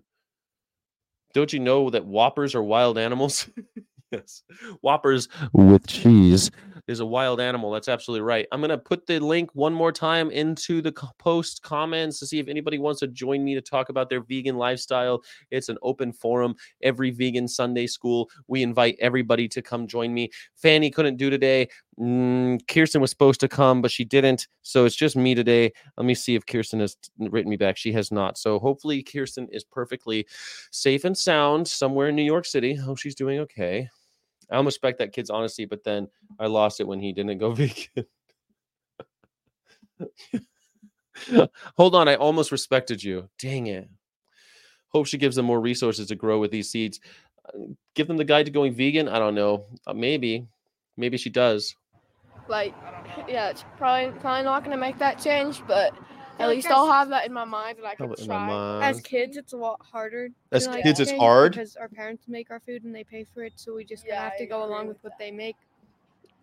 Don't you know that whoppers are wild animals? [laughs] yes. Whoppers with cheese is a wild animal. That's absolutely right. I'm going to put the link one more time into the post comments to see if anybody wants to join me to talk about their vegan lifestyle. It's an open forum. Every vegan Sunday school, we invite everybody to come join me. Fanny couldn't do today. Mm, Kiirstin was supposed to come, but she didn't. So it's just me today. Let me see if Kiirstin has written me back. She has not. So hopefully, Kiirstin is perfectly safe and sound somewhere in New York City. Hope she's doing okay. I almost respect that kid's honesty, but then I lost it when he didn't go [laughs] vegan. Hold on, I almost respected you. Dang it. Hope she gives them more resources to grow with these seeds. Give them the guide to going vegan. I don't know. Uh, maybe, maybe she does. Like, yeah, it's probably probably not gonna make that change, but at least I'll have that in my mind and I Have can it in my try. As mind. kids, it's a lot harder. As kids, it's hard? because our parents make our food and they pay for it, so we just Yeah, gonna have I to go agree along with with what they make.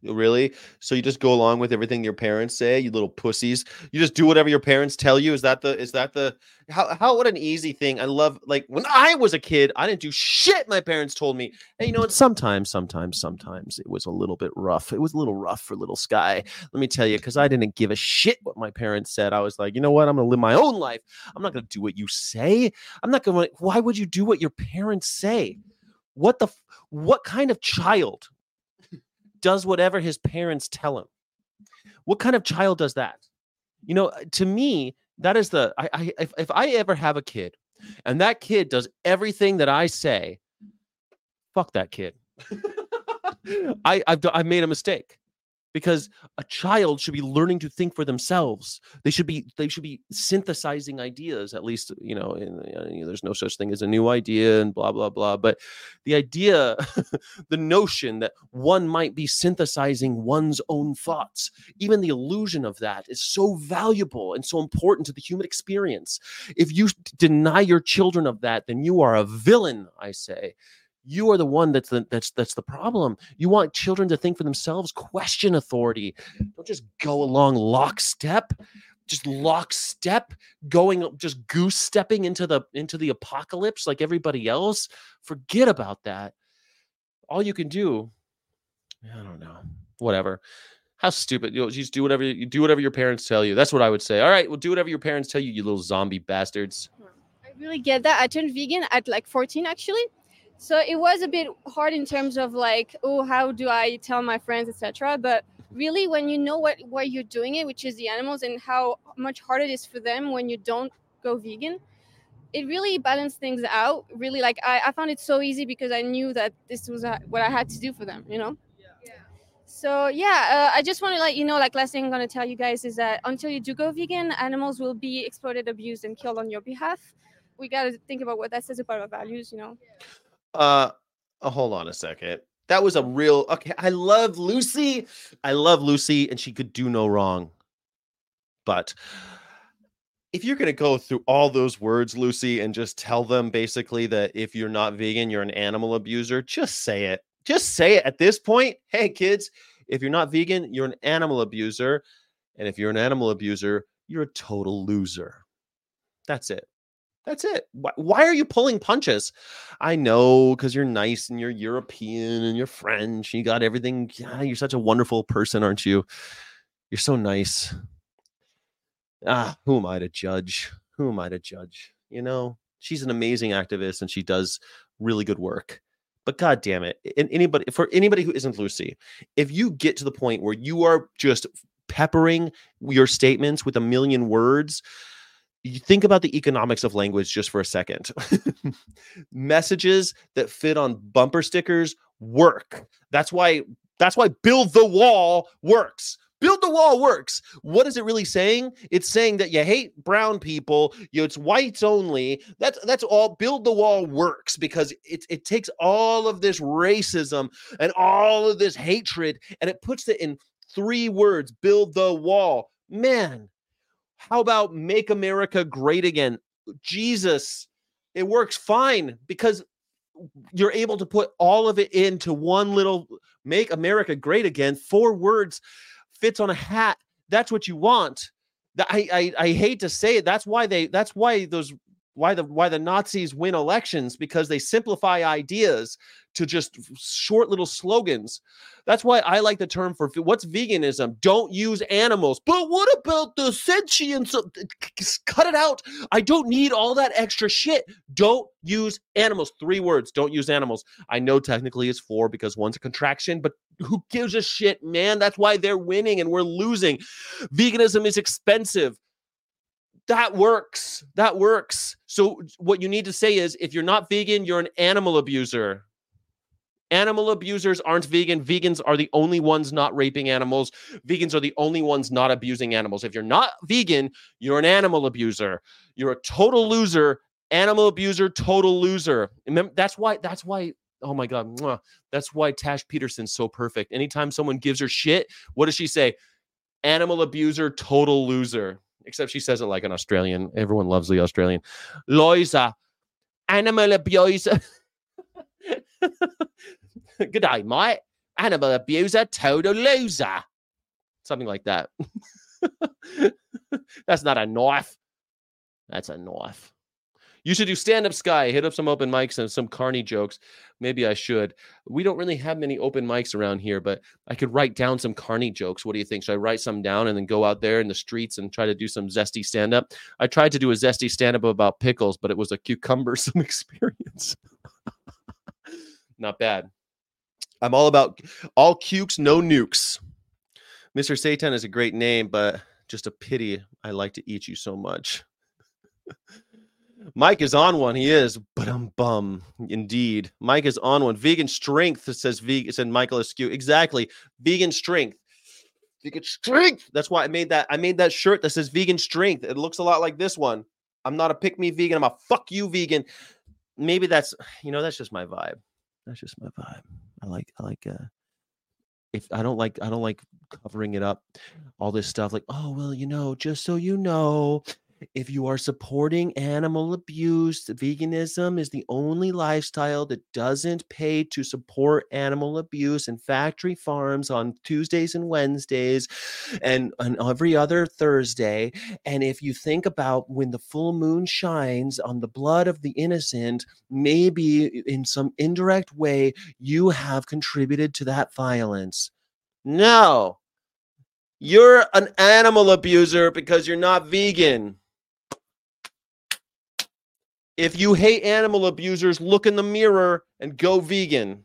Really? So you just go along with everything your parents say, you little pussies. You just do whatever your parents tell you. Is that the is that the how how what an easy thing. I love like when I was a kid, I didn't do shit my parents told me. And you know what? Sometimes, sometimes, sometimes it was a little bit rough. It was a little rough for little Sky. Let me tell you, because I didn't give a shit what my parents said. I was like, you know what? I'm gonna live my own life. I'm not gonna do what you say. I'm not gonna why would you do what your parents say? What the what kind of child does whatever his parents tell him. What kind of child does that? You know, uh, to me, that is the I, I if, if I ever have a kid and that kid does everything that I say, fuck that kid. [laughs] I I've, I've made a mistake because a child should be learning to think for themselves. They should be they should be synthesizing ideas. At least you know, in, you know, there's no such thing as a new idea and blah blah blah. But the idea, [laughs] the notion that one might be synthesizing one's own thoughts, even the illusion of that is so valuable and so important to the human experience. If you deny your children of that, then you are a villain. I say you are the one that's the that's that's the problem. You want children to think for themselves question authority. Don't just go along lockstep just lockstep going just goose stepping into the into the apocalypse like everybody else. Forget about that. All you can do i don't know whatever. How stupid you know just do whatever you do whatever your parents tell you. That's what i would say. All right well do whatever your parents tell you you little zombie bastards. I really get that. I turned vegan at like 14 actually. So it was a bit hard in terms of like, oh, how do I tell my friends, etc. But really when you know what why you're doing it, which is the animals and how much harder it is for them when you don't go vegan, it really balanced things out. Really like I, I found it so easy because I knew that this was uh, what I had to do for them, you know? So yeah, uh, I just want to let you know, like last thing I'm gonna tell you guys is that until you do go vegan, animals will be exploited, abused, and killed on your behalf. We gotta think about what that says about our values, you know. Uh, uh, hold on a second. That was a real okay. I love Lucie. I love Lucie, and she could do no wrong. But if you're gonna go through all those words, Lucie, and just tell them basically that if you're not vegan, you're an animal abuser, just say it. Just say it at this point. Hey, kids, if you're not vegan, you're an animal abuser. And if you're an animal abuser, you're a total loser. That's it. That's it. Why, are you pulling punches? I know because you're nice and you're European and you're French. You got everything. Yeah, you're such a wonderful person, aren't you? You're so nice. Ah, who am I to judge? Who am I to judge? You know, she's an amazing activist and she does really good work. But god damn it, and anybody for anybody who isn't Lucie, if you get to the point where you are just peppering your statements with a million words, you think about the economics of language just for a second. [laughs] Messages that fit on bumper stickers work. That's why that's why build the wall works. Build the wall works. What is it really saying? It's saying that you hate brown people. You it's whites only. That's that's all. Build the wall works because it it takes all of this racism and all of this hatred and it puts it in three words. Build the wall. Man, how about make America great again? Jesus, it works fine because you're able to put all of it into one little make America great again. Four words fits on a hat. That's what you want. I, I I hate to say it. That's why they that's why those why the why the Nazis win elections because they simplify ideas to just short little slogans. That's why I like the term for what's veganism. Don't use animals. But what about the sentience? Cut it out. I don't need all that extra shit. Don't use animals. Three words. Don't use animals. I know technically it's four because one's a contraction, but who gives a shit, man? That's why they're winning and we're losing. Veganism is expensive that works. That works. So what you need to say is if you're not vegan, you're an animal abuser. Animal abusers aren't vegan. Vegans are the only ones not raping animals. Vegans are the only ones not abusing animals. If you're not vegan, you're an animal abuser. You're a total loser. Animal abuser, total loser. Remember, that's why. That's why. Oh my god, mwah. that's why Tash Peterson's so perfect. Anytime someone gives her shit, what does she say? Animal abuser, total loser except she says it like an Australian. Everyone loves the Australian. Loisa, animal abuser. [laughs] Good day, mate. Animal abuser, total loser. Something like that. [laughs] That's not a knife. That's a knife. You should do stand up sky, hit up some open mics and some carny jokes. Maybe I should. We don't really have many open mics around here, but I could write down some carny jokes. What do you think? Should I write some down and then go out there in the streets and try to do some zesty stand up? I tried to do a zesty stand up about pickles, but it was a cucumbersome [laughs] experience. Not bad. I'm all about all cukes, no nukes. Mr. Satan is a great name, but just a pity I like to eat you so much. [laughs] Mike is on one. He is, but I'm bum. Indeed. Mike is on one. Vegan strength says vegan said Michael Askew. Exactly. Vegan strength. Vegan strength. That's why I made that. I made that shirt that says vegan strength. It looks a lot like this one. I'm not a pick me vegan. I'm a fuck you vegan. Maybe that's you know, that's just my vibe. That's just my vibe. I like I like uh if I don't like I don't like covering it up, all this stuff like, oh well, you know, just so you know, if you are supporting animal abuse, veganism is the only lifestyle that doesn't pay to support animal abuse and factory farms on Tuesdays and Wednesdays and, on every other Thursday. And if you think about when the full moon shines on the blood of the innocent, maybe in some indirect way you have contributed to that violence. No. You're an animal abuser because you're not vegan. If you hate animal abusers, look in the mirror and go vegan.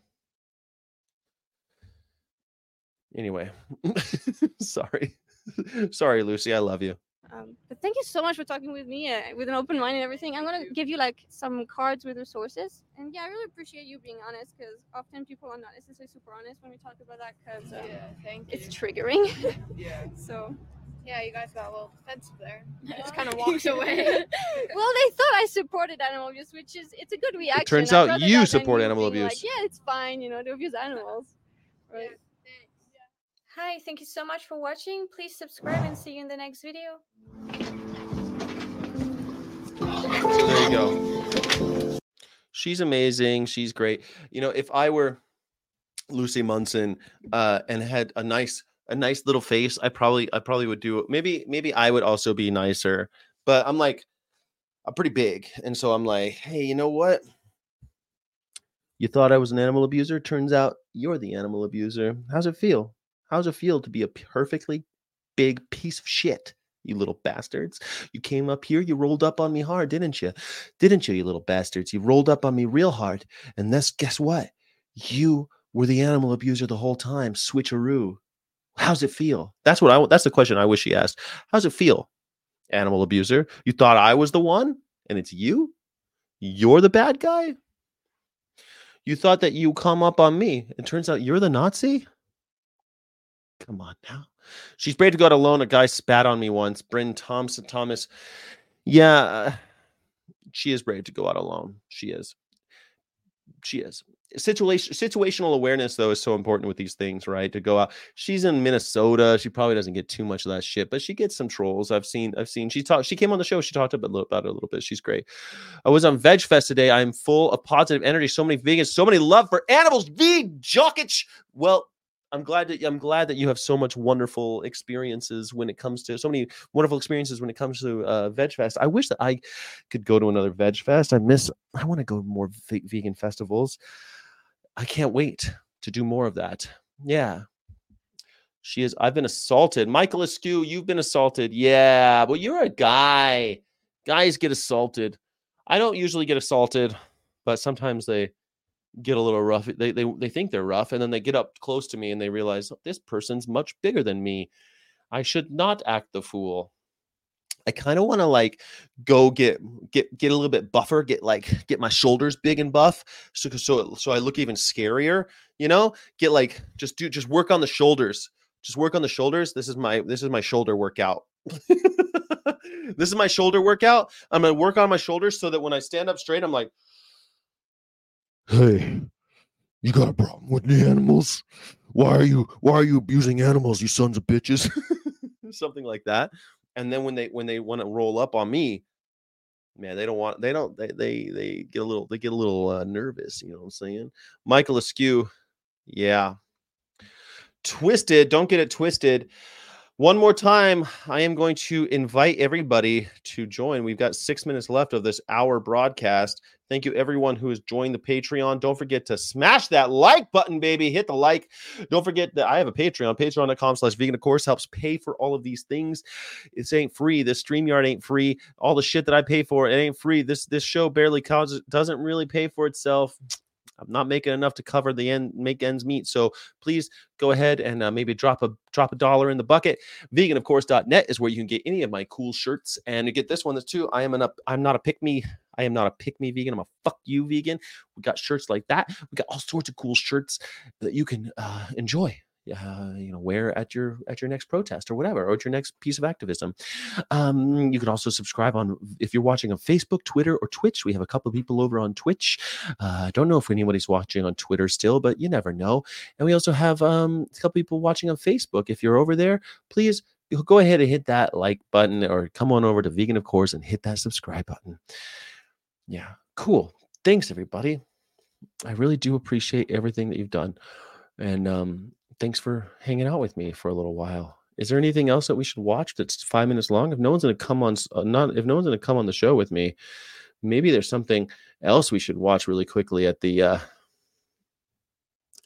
Anyway, [laughs] sorry. sorry, Lucie. I love you. Um, but thank you so much for talking with me uh, with an open mind and everything. I'm gonna give you like some cards with resources, and yeah, I really appreciate you being honest because often people are not necessarily super honest when we talk about that because um, Yeah, it's triggering. Yeah. [laughs] so Yeah, you guys got a little defensive there. Yeah. [laughs] Just kind of [laughs] walked away. [laughs] well, they thought I supported animal abuse, which is it's a good reaction. turns out you support animal abuse. Like, yeah, it's fine, you know, to abuse animals. Right. Hi, thank you so much for watching. Please subscribe and see you in the next video. There you go. She's amazing. She's great. You know, if I were Lucie Munson uh, and had a nice a nice little face, I probably I probably would do maybe maybe I would also be nicer. But I'm like I'm pretty big, and so I'm like, hey, you know what? You thought I was an animal abuser. Turns out you're the animal abuser. How's it feel? How's it feel to be a perfectly big piece of shit? You little bastards. You came up here, you rolled up on me hard, didn't you? Didn't you, you little bastards? You rolled up on me real hard. And that's guess what? You were the animal abuser the whole time. Switcheroo. How's it feel? That's what I. That's the question I wish he asked. How's it feel? Animal abuser. You thought I was the one, and it's you? You're the bad guy? You thought that you come up on me. It turns out you're the Nazi? Come on now. She's brave to go out alone. A guy spat on me once. Bryn Thompson Thomas. Yeah, uh, she is brave to go out alone. She is. She is. Situation situational awareness though is so important with these things, right? To go out. She's in Minnesota. She probably doesn't get too much of that shit, but she gets some trolls. I've seen. I've seen. She talked. She came on the show. She talked about, it a little bit. She's great. I was on Veg Fest today. I'm full of positive energy. So many vegans. So many love for animals. V Jokic. Well, I'm glad that I'm glad that you have so much wonderful experiences when it comes to so many wonderful experiences when it comes to uh, Veg Fest. I wish that I could go to another Veg Fest. I miss. I want to go to more ve- vegan festivals. I can't wait to do more of that. Yeah. She is. I've been assaulted. Michael Askew, you've been assaulted. Yeah, but you're a guy. Guys get assaulted. I don't usually get assaulted, but sometimes they get a little rough. They, they they think they're rough, and then they get up close to me and they realize "Oh, this person's much bigger than me. I should not act the fool. I kind of want to like go get get get a little bit buffer, get like get my shoulders big and buff, so so so I look even scarier. You know, get like just do just work on the shoulders. Just work on the shoulders. This is my this is my shoulder workout. [laughs] this is my shoulder workout. I'm gonna work on my shoulders so that when I stand up straight, I'm like. Hey, you got a problem with the animals? Why are you why are you abusing animals, you sons of bitches? [laughs] something like that. And then when they when they want to roll up on me, man, they don't want they don't they they they get a little they get a little uh, nervous. You know what I'm saying? Michael Askew, yeah. Twisted, don't get it twisted. One more time, I am going to invite everybody to join. We've got six minutes left of this hour broadcast. Thank you, everyone who has joined the Patreon. Don't forget to smash that like button, baby. Hit the like. Don't forget that I have a Patreon. Patreon.com slash vegan, of course, helps pay for all of these things. This ain't free. This StreamYard ain't free. All the shit that I pay for, it ain't free. This this show barely causes, doesn't really pay for itself. I'm not making enough to cover the end, make ends meet. So please go ahead and uh, maybe drop a drop a dollar in the bucket. Veganofcourse.net is where you can get any of my cool shirts and to get this one. That's too. I am an up. I'm not a pick me. I am not a pick me vegan. I'm a fuck you vegan. We got shirts like that. We got all sorts of cool shirts that you can uh, enjoy uh, you know wear at your at your next protest or whatever or at your next piece of activism. Um, you can also subscribe on if you're watching on facebook twitter or twitch. We have a couple people over on twitch. Uh, i don't know if anybody's watching on twitter still but you never know. And we also have um, a couple people watching on facebook. If you're over there please go ahead and hit that like button or come on over to vegan of course and hit that subscribe button. Yeah cool. Thanks everybody. I really do appreciate everything that you've done. And um, thanks for hanging out with me for a little while. Is there anything else that we should watch that's five minutes long? If no one's going to come on, uh, not if no one's going to come on the show with me, maybe there's something else we should watch really quickly at the uh,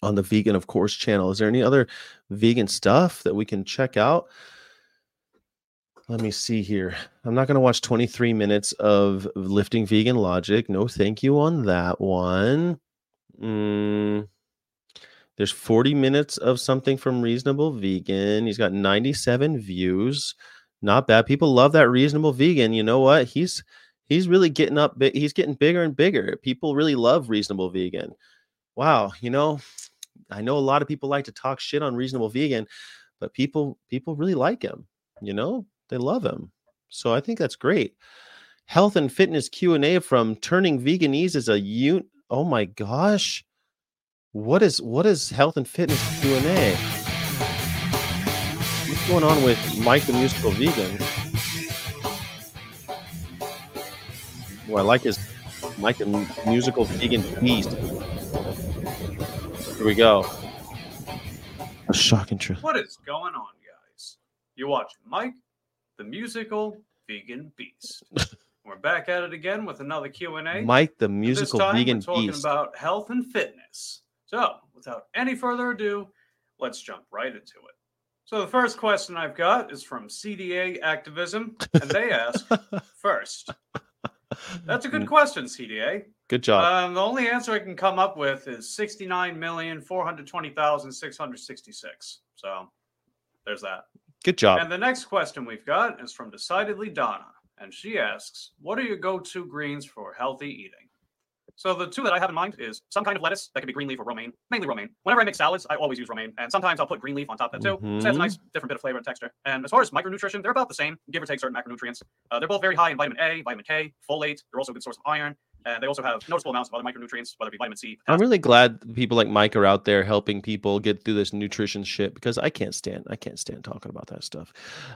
on the vegan of course channel. Is there any other vegan stuff that we can check out? Let me see here. I'm not going to watch 23 minutes of lifting vegan logic. No, thank you on that one. Mm, there's 40 minutes of something from Reasonable Vegan. He's got 97 views. Not bad. People love that Reasonable Vegan. You know what? He's he's really getting up. He's getting bigger and bigger. People really love Reasonable Vegan. Wow, you know, I know a lot of people like to talk shit on Reasonable Vegan, but people people really like him. You know, they love him. So I think that's great. Health and fitness Q and A from Turning Veganese is a un. Oh my gosh. What is what is health and fitness Q and A? What's going on with Mike the Musical Vegan? Oh, I like is Mike the Musical Vegan Beast. Here we go. A shocking truth. What is going on, guys? You're watching Mike, the musical vegan beast. [laughs] we're back at it again with another Q&A. Mike the Musical Vegan we're talking Beast. about health and fitness. So, without any further ado, let's jump right into it. So, the first question I've got is from CDA Activism, and they ask [laughs] first. That's a good question, CDA. Good job. Um, the only answer I can come up with is 69,420,666. So there's that. Good job. And the next question we've got is from Decidedly Donna. And she asks, What are your go to greens for healthy eating? So the two that I have in mind is some kind of lettuce that could be green leaf or romaine, mainly romaine. Whenever I make salads, I always use romaine, and sometimes I'll put green leaf on top of that too. So it adds a nice different bit of flavor and texture. And as far as micronutrition, they're about the same, give or take certain macronutrients. Uh, they're both very high in vitamin A, vitamin K, folate. They're also a good source of iron, and they also have noticeable amounts of other micronutrients, whether it be vitamin C. I'm really glad people like Mike are out there helping people get through this nutrition shit because I can't stand I can't stand talking about that stuff.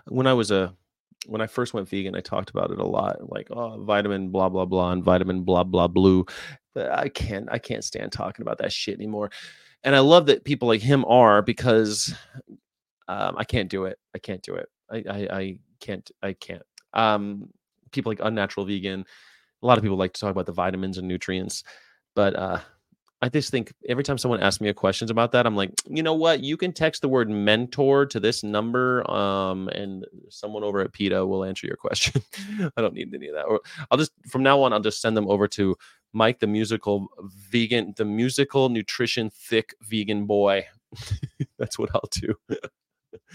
When I was a when I first went vegan, I talked about it a lot, like oh vitamin blah blah blah and vitamin blah blah blue. But I can't I can't stand talking about that shit anymore. And I love that people like him are because um, I can't do it. I can't do it. I, I I can't I can't. Um, people like unnatural vegan. A lot of people like to talk about the vitamins and nutrients, but uh, I just think every time someone asks me a questions about that, I'm like, you know what? You can text the word mentor to this number, um, and someone over at PETA will answer your [laughs] question. I don't need any of that. Or I'll just from now on, I'll just send them over to Mike, the musical vegan, the musical nutrition thick vegan boy. [laughs] That's what I'll do.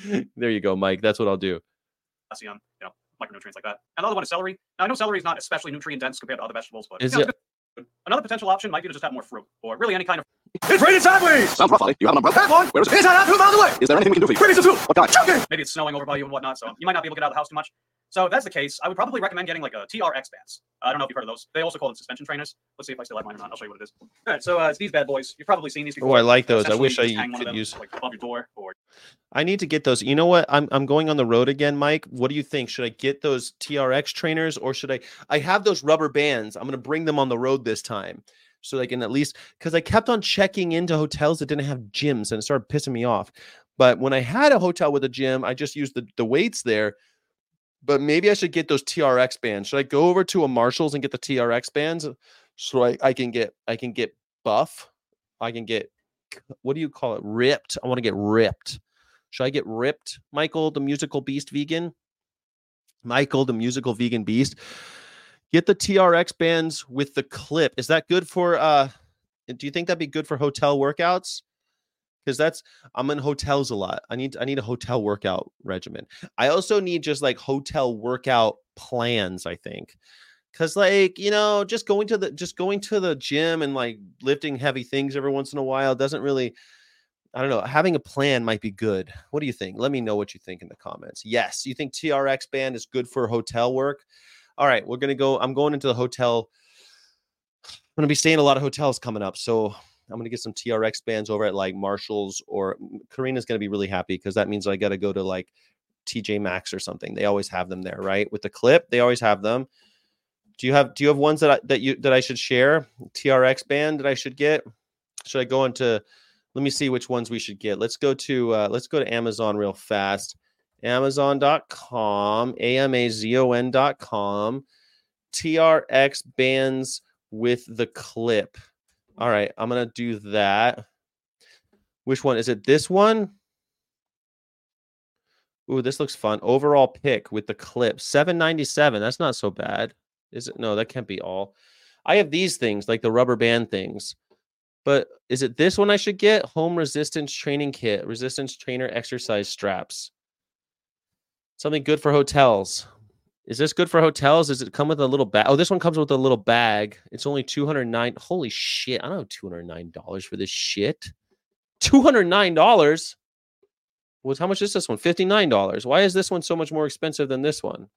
[laughs] there you go, Mike. That's what I'll do. potassium, you know, micronutrients like that. And the other one is celery. Now I know celery is not especially nutrient dense compared to other vegetables, but Is you know, it-. Another potential option might be to just have more fruit, or really any kind of. It's raining sideways! Sounds rough, Ollie. You have an umbrella? Bad one! Where is it? Inside out, two miles away! Is there anything we can do for you? Bring me some! What kind? Choking! Maybe it's snowing over by you and whatnot, so you might not be able to get out of the house too much. So if that's the case, I would probably recommend getting like a TRX bands. I don't know if you've heard of those. They also call them suspension trainers. Let's see if I still have mine or not. I'll show you what it is. All right, so uh, it's these bad boys. You've probably seen these before. Oh, I like those. I wish I you just hang one of could them, use- like above your door or I need to get those. You know what? I'm I'm going on the road again, Mike. What do you think? Should I get those TRX trainers or should I I have those rubber bands. I'm going to bring them on the road this time. So they can at least cuz I kept on checking into hotels that didn't have gyms and it started pissing me off. But when I had a hotel with a gym, I just used the the weights there. But maybe I should get those TRX bands. Should I go over to a Marshalls and get the TRX bands so I, I can get I can get buff? I can get what do you call it? Ripped. I want to get ripped. Should I get ripped, Michael, the musical beast vegan? Michael, the musical vegan beast. Get the TRX bands with the clip. Is that good for uh Do you think that'd be good for hotel workouts? Because that's I'm in hotels a lot. I need I need a hotel workout regimen. I also need just like hotel workout plans. I think because like you know just going to the just going to the gym and like lifting heavy things every once in a while doesn't really i don't know having a plan might be good what do you think let me know what you think in the comments yes you think trx band is good for hotel work all right we're gonna go i'm going into the hotel i'm gonna be staying a lot of hotels coming up so i'm gonna get some trx bands over at like marshalls or karina's gonna be really happy because that means i gotta go to like tj maxx or something they always have them there right with the clip they always have them do you have do you have ones that I, that you that I should share? TRX band that I should get? Should I go into let me see which ones we should get. Let's go to uh, let's go to Amazon real fast. Amazon.com, A-M-A-Z-O-N.com, TRX bands with the clip. All right, I'm gonna do that. Which one is it? This one? Ooh, this looks fun. Overall pick with the clip. 797. That's not so bad. Is it? No, that can't be all. I have these things like the rubber band things. But is it this one I should get? Home resistance training kit, resistance trainer exercise straps. Something good for hotels. Is this good for hotels? Does it come with a little bag? Oh, this one comes with a little bag. It's only 209. Holy shit. I don't have $209 for this shit. $209? Well, how much is this one? $59. Why is this one so much more expensive than this one?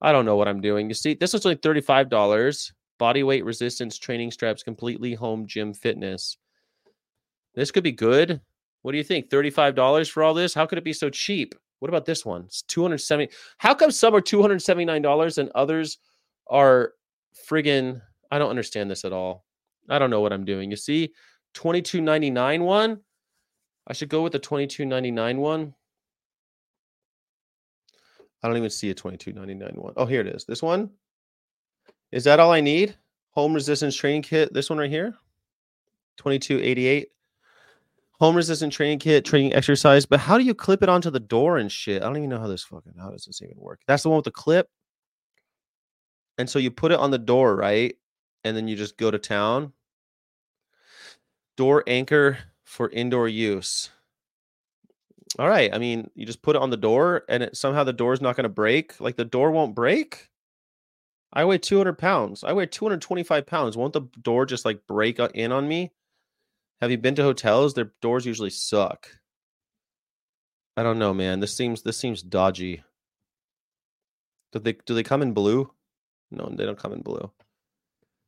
I don't know what I'm doing. You see, this was only $35. Body weight resistance training straps, completely home gym fitness. This could be good. What do you think? $35 for all this? How could it be so cheap? What about this one? It's 270. How come some are $279 and others are friggin' I don't understand this at all. I don't know what I'm doing. You see, 22.99 one? I should go with the 22.99 one. I don't even see a 22.99 one. Oh, here it is. This one. Is that all I need? Home resistance training kit. This one right here. 2288. Home resistance training kit, training exercise. But how do you clip it onto the door and shit? I don't even know how this fucking how does this even work? That's the one with the clip. And so you put it on the door, right? And then you just go to town. Door anchor for indoor use. All right. I mean, you just put it on the door and it, somehow the door's not going to break. Like the door won't break. I weigh 200 pounds. I weigh 225 pounds. Won't the door just like break uh, in on me? Have you been to hotels? Their doors usually suck. I don't know, man. This seems this seems dodgy. Do they do they come in blue? No, they don't come in blue.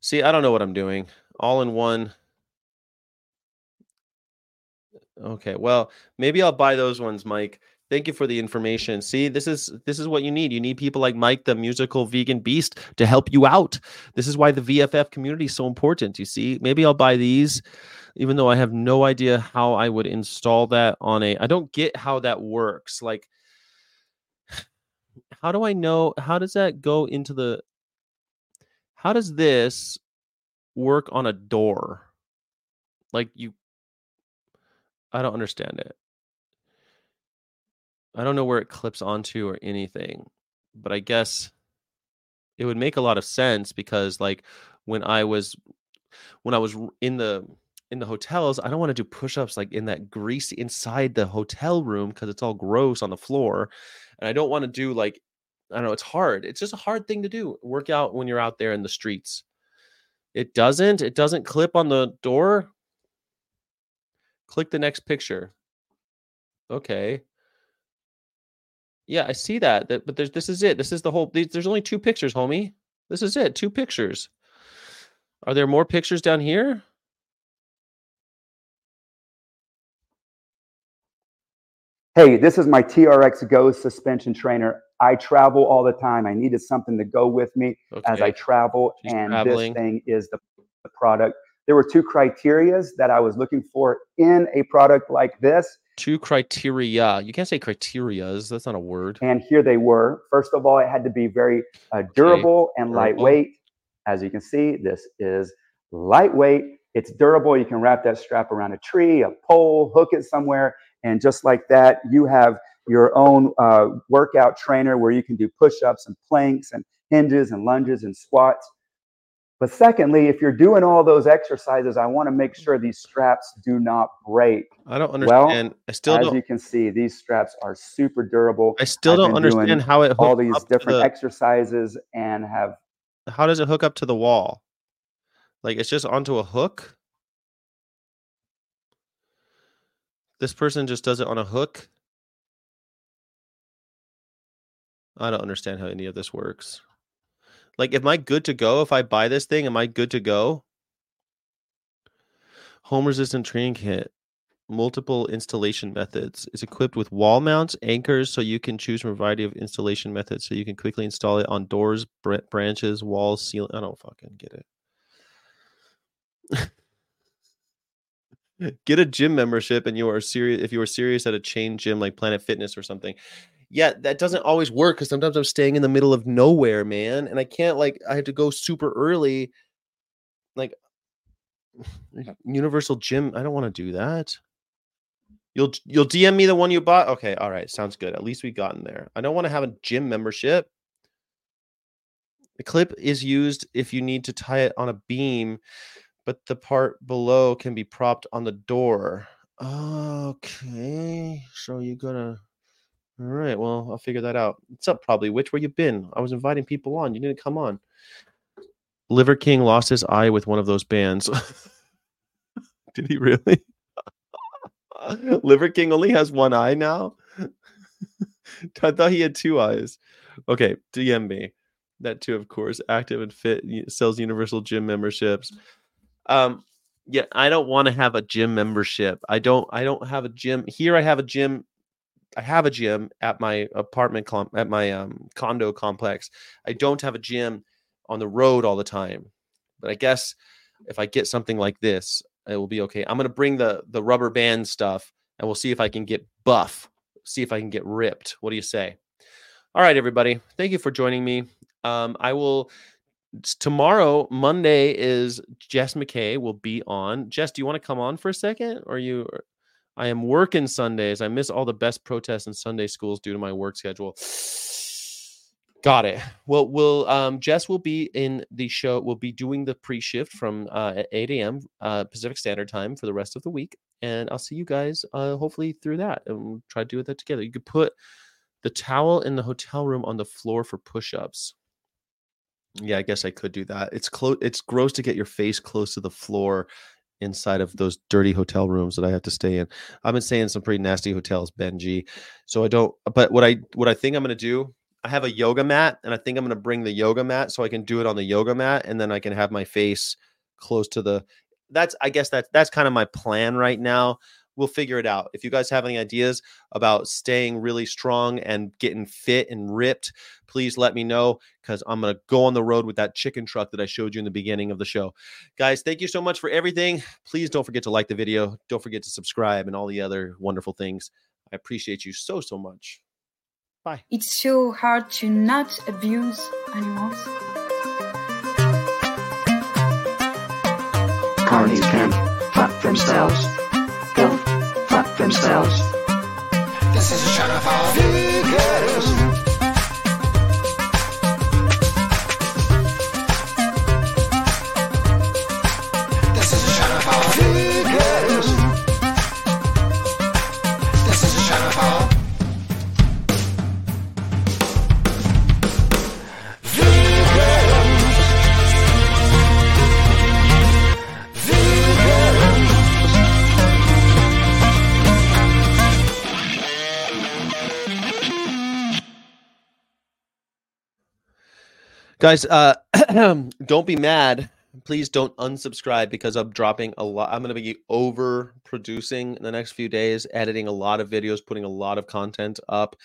See, I don't know what I'm doing. All in one. Okay, well, maybe I'll buy those ones, Mike. Thank you for the information. See, this is this is what you need. You need people like Mike, the musical vegan beast, to help you out. This is why the VFF community is so important. You see, maybe I'll buy these, even though I have no idea how I would install that on a. I don't get how that works. Like, how do I know? How does that go into the? How does this work on a door? Like you I don't understand it. I don't know where it clips onto or anything, but I guess it would make a lot of sense because like when I was when I was in the in the hotels, I don't want to do push-ups like in that grease inside the hotel room because it's all gross on the floor. And I don't want to do like I don't know, it's hard. It's just a hard thing to do. Work out when you're out there in the streets. It doesn't, it doesn't clip on the door. Click the next picture. Okay. Yeah, I see that. that but there's this is it. This is the whole. There's only two pictures, homie. This is it. Two pictures. Are there more pictures down here? Hey, this is my TRX Go suspension trainer. I travel all the time. I needed something to go with me as I travel, She's and traveling. this thing is the, the product. There were two criterias that I was looking for in a product like this, Two criteria. You can't say criterias. That's not a word. and here they were. First of all, it had to be very uh, durable and durable. lightweight. As you can see, this is lightweight. It's durable. You can wrap that strap around a tree, a pole, hook it somewhere, and just like that, you have your own uh, workout trainer where you can do push-ups and planks and hinges and lunges and squats. But secondly, if you're doing all those exercises, I want to make sure these straps do not break. I don't understand. Well. I still as don't. you can see, these straps are super durable. I still I've don't understand how it all these up different the- exercises and have How does it hook up to the wall? Like it's just onto a hook. This person just does it on a hook. I don't understand how any of this works. Like, am I good to go if I buy this thing? Am I good to go? Home resistant training kit, multiple installation methods. It's equipped with wall mounts, anchors, so you can choose from a variety of installation methods. So you can quickly install it on doors, br- branches, walls, ceiling. I don't fucking get it. [laughs] get a gym membership and you are serious if you are serious at a chain gym like planet fitness or something yeah that doesn't always work because sometimes i'm staying in the middle of nowhere man and i can't like i have to go super early like [sighs] universal gym i don't want to do that. You'll you'll dm me the one you bought? Okay all right sounds good at least we gotten there. I don't want to have a gym membership. The clip is used if you need to tie it on a beam but the part below can be propped on the door. Okay, so you're gonna. All right, well, I'll figure that out. What's up, probably? Which where you been? I was inviting people on. You didn't come on. Liver King lost his eye with one of those bands. [laughs] Did he really? [laughs] Liver King only has one eye now. [laughs] I thought he had two eyes. Okay, DM me. That too, of course. Active and Fit sells universal gym memberships. Um, yeah, I don't want to have a gym membership. I don't. I don't have a gym here. I have a gym. I have a gym at my apartment at my um, condo complex. I don't have a gym on the road all the time. But I guess if I get something like this, it will be okay. I'm gonna bring the the rubber band stuff, and we'll see if I can get buff. See if I can get ripped. What do you say? All right, everybody. Thank you for joining me. Um, I will tomorrow, Monday is Jess McKay will be on. Jess, do you want to come on for a second? Or you I am working Sundays. I miss all the best protests in Sunday schools due to my work schedule. [sighs] Got it. Well, we'll um Jess will be in the show. We'll be doing the pre-shift from uh at 8 a.m. uh Pacific Standard Time for the rest of the week. And I'll see you guys uh hopefully through that. And we'll try to do that together. You could put the towel in the hotel room on the floor for push-ups. Yeah, I guess I could do that. It's close. It's gross to get your face close to the floor inside of those dirty hotel rooms that I have to stay in. I've been staying in some pretty nasty hotels, Benji. So I don't. But what I what I think I'm gonna do, I have a yoga mat, and I think I'm gonna bring the yoga mat so I can do it on the yoga mat, and then I can have my face close to the. That's I guess that's that's kind of my plan right now. We'll figure it out. If you guys have any ideas about staying really strong and getting fit and ripped, please let me know because I'm going to go on the road with that chicken truck that I showed you in the beginning of the show. Guys, thank you so much for everything. Please don't forget to like the video. Don't forget to subscribe and all the other wonderful things. I appreciate you so, so much. Bye. It's so hard to not abuse animals. Carnies can fuck themselves. Themselves. This is a shot of all Guys, uh, [clears throat] don't be mad. Please don't unsubscribe because I'm dropping a lot. I'm going to be over producing in the next few days, editing a lot of videos, putting a lot of content up.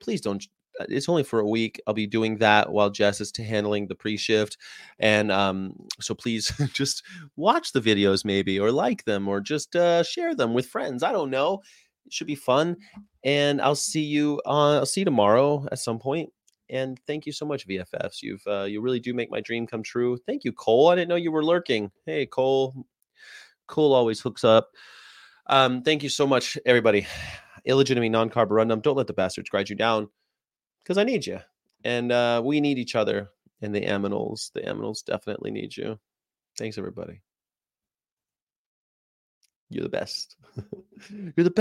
Please don't. uh, It's only for a week. I'll be doing that while Jess is handling the pre-shift, and um, so please [laughs] just watch the videos maybe, or like them, or just uh, share them with friends. I don't know. It should be fun, and I'll see you. Uh, I'll see you tomorrow at some point. And thank you so much, VFFs. You've uh, you really do make my dream come true. Thank you, Cole. I didn't know you were lurking. Hey, Cole. Cole always hooks up. Um, thank you so much, everybody. Illegitimate non-carborundum. Don't let the bastards grind you down, because I need you, and uh, we need each other. and the aminals. The aminals definitely need you. Thanks, everybody. You're the best. [laughs] You're the best.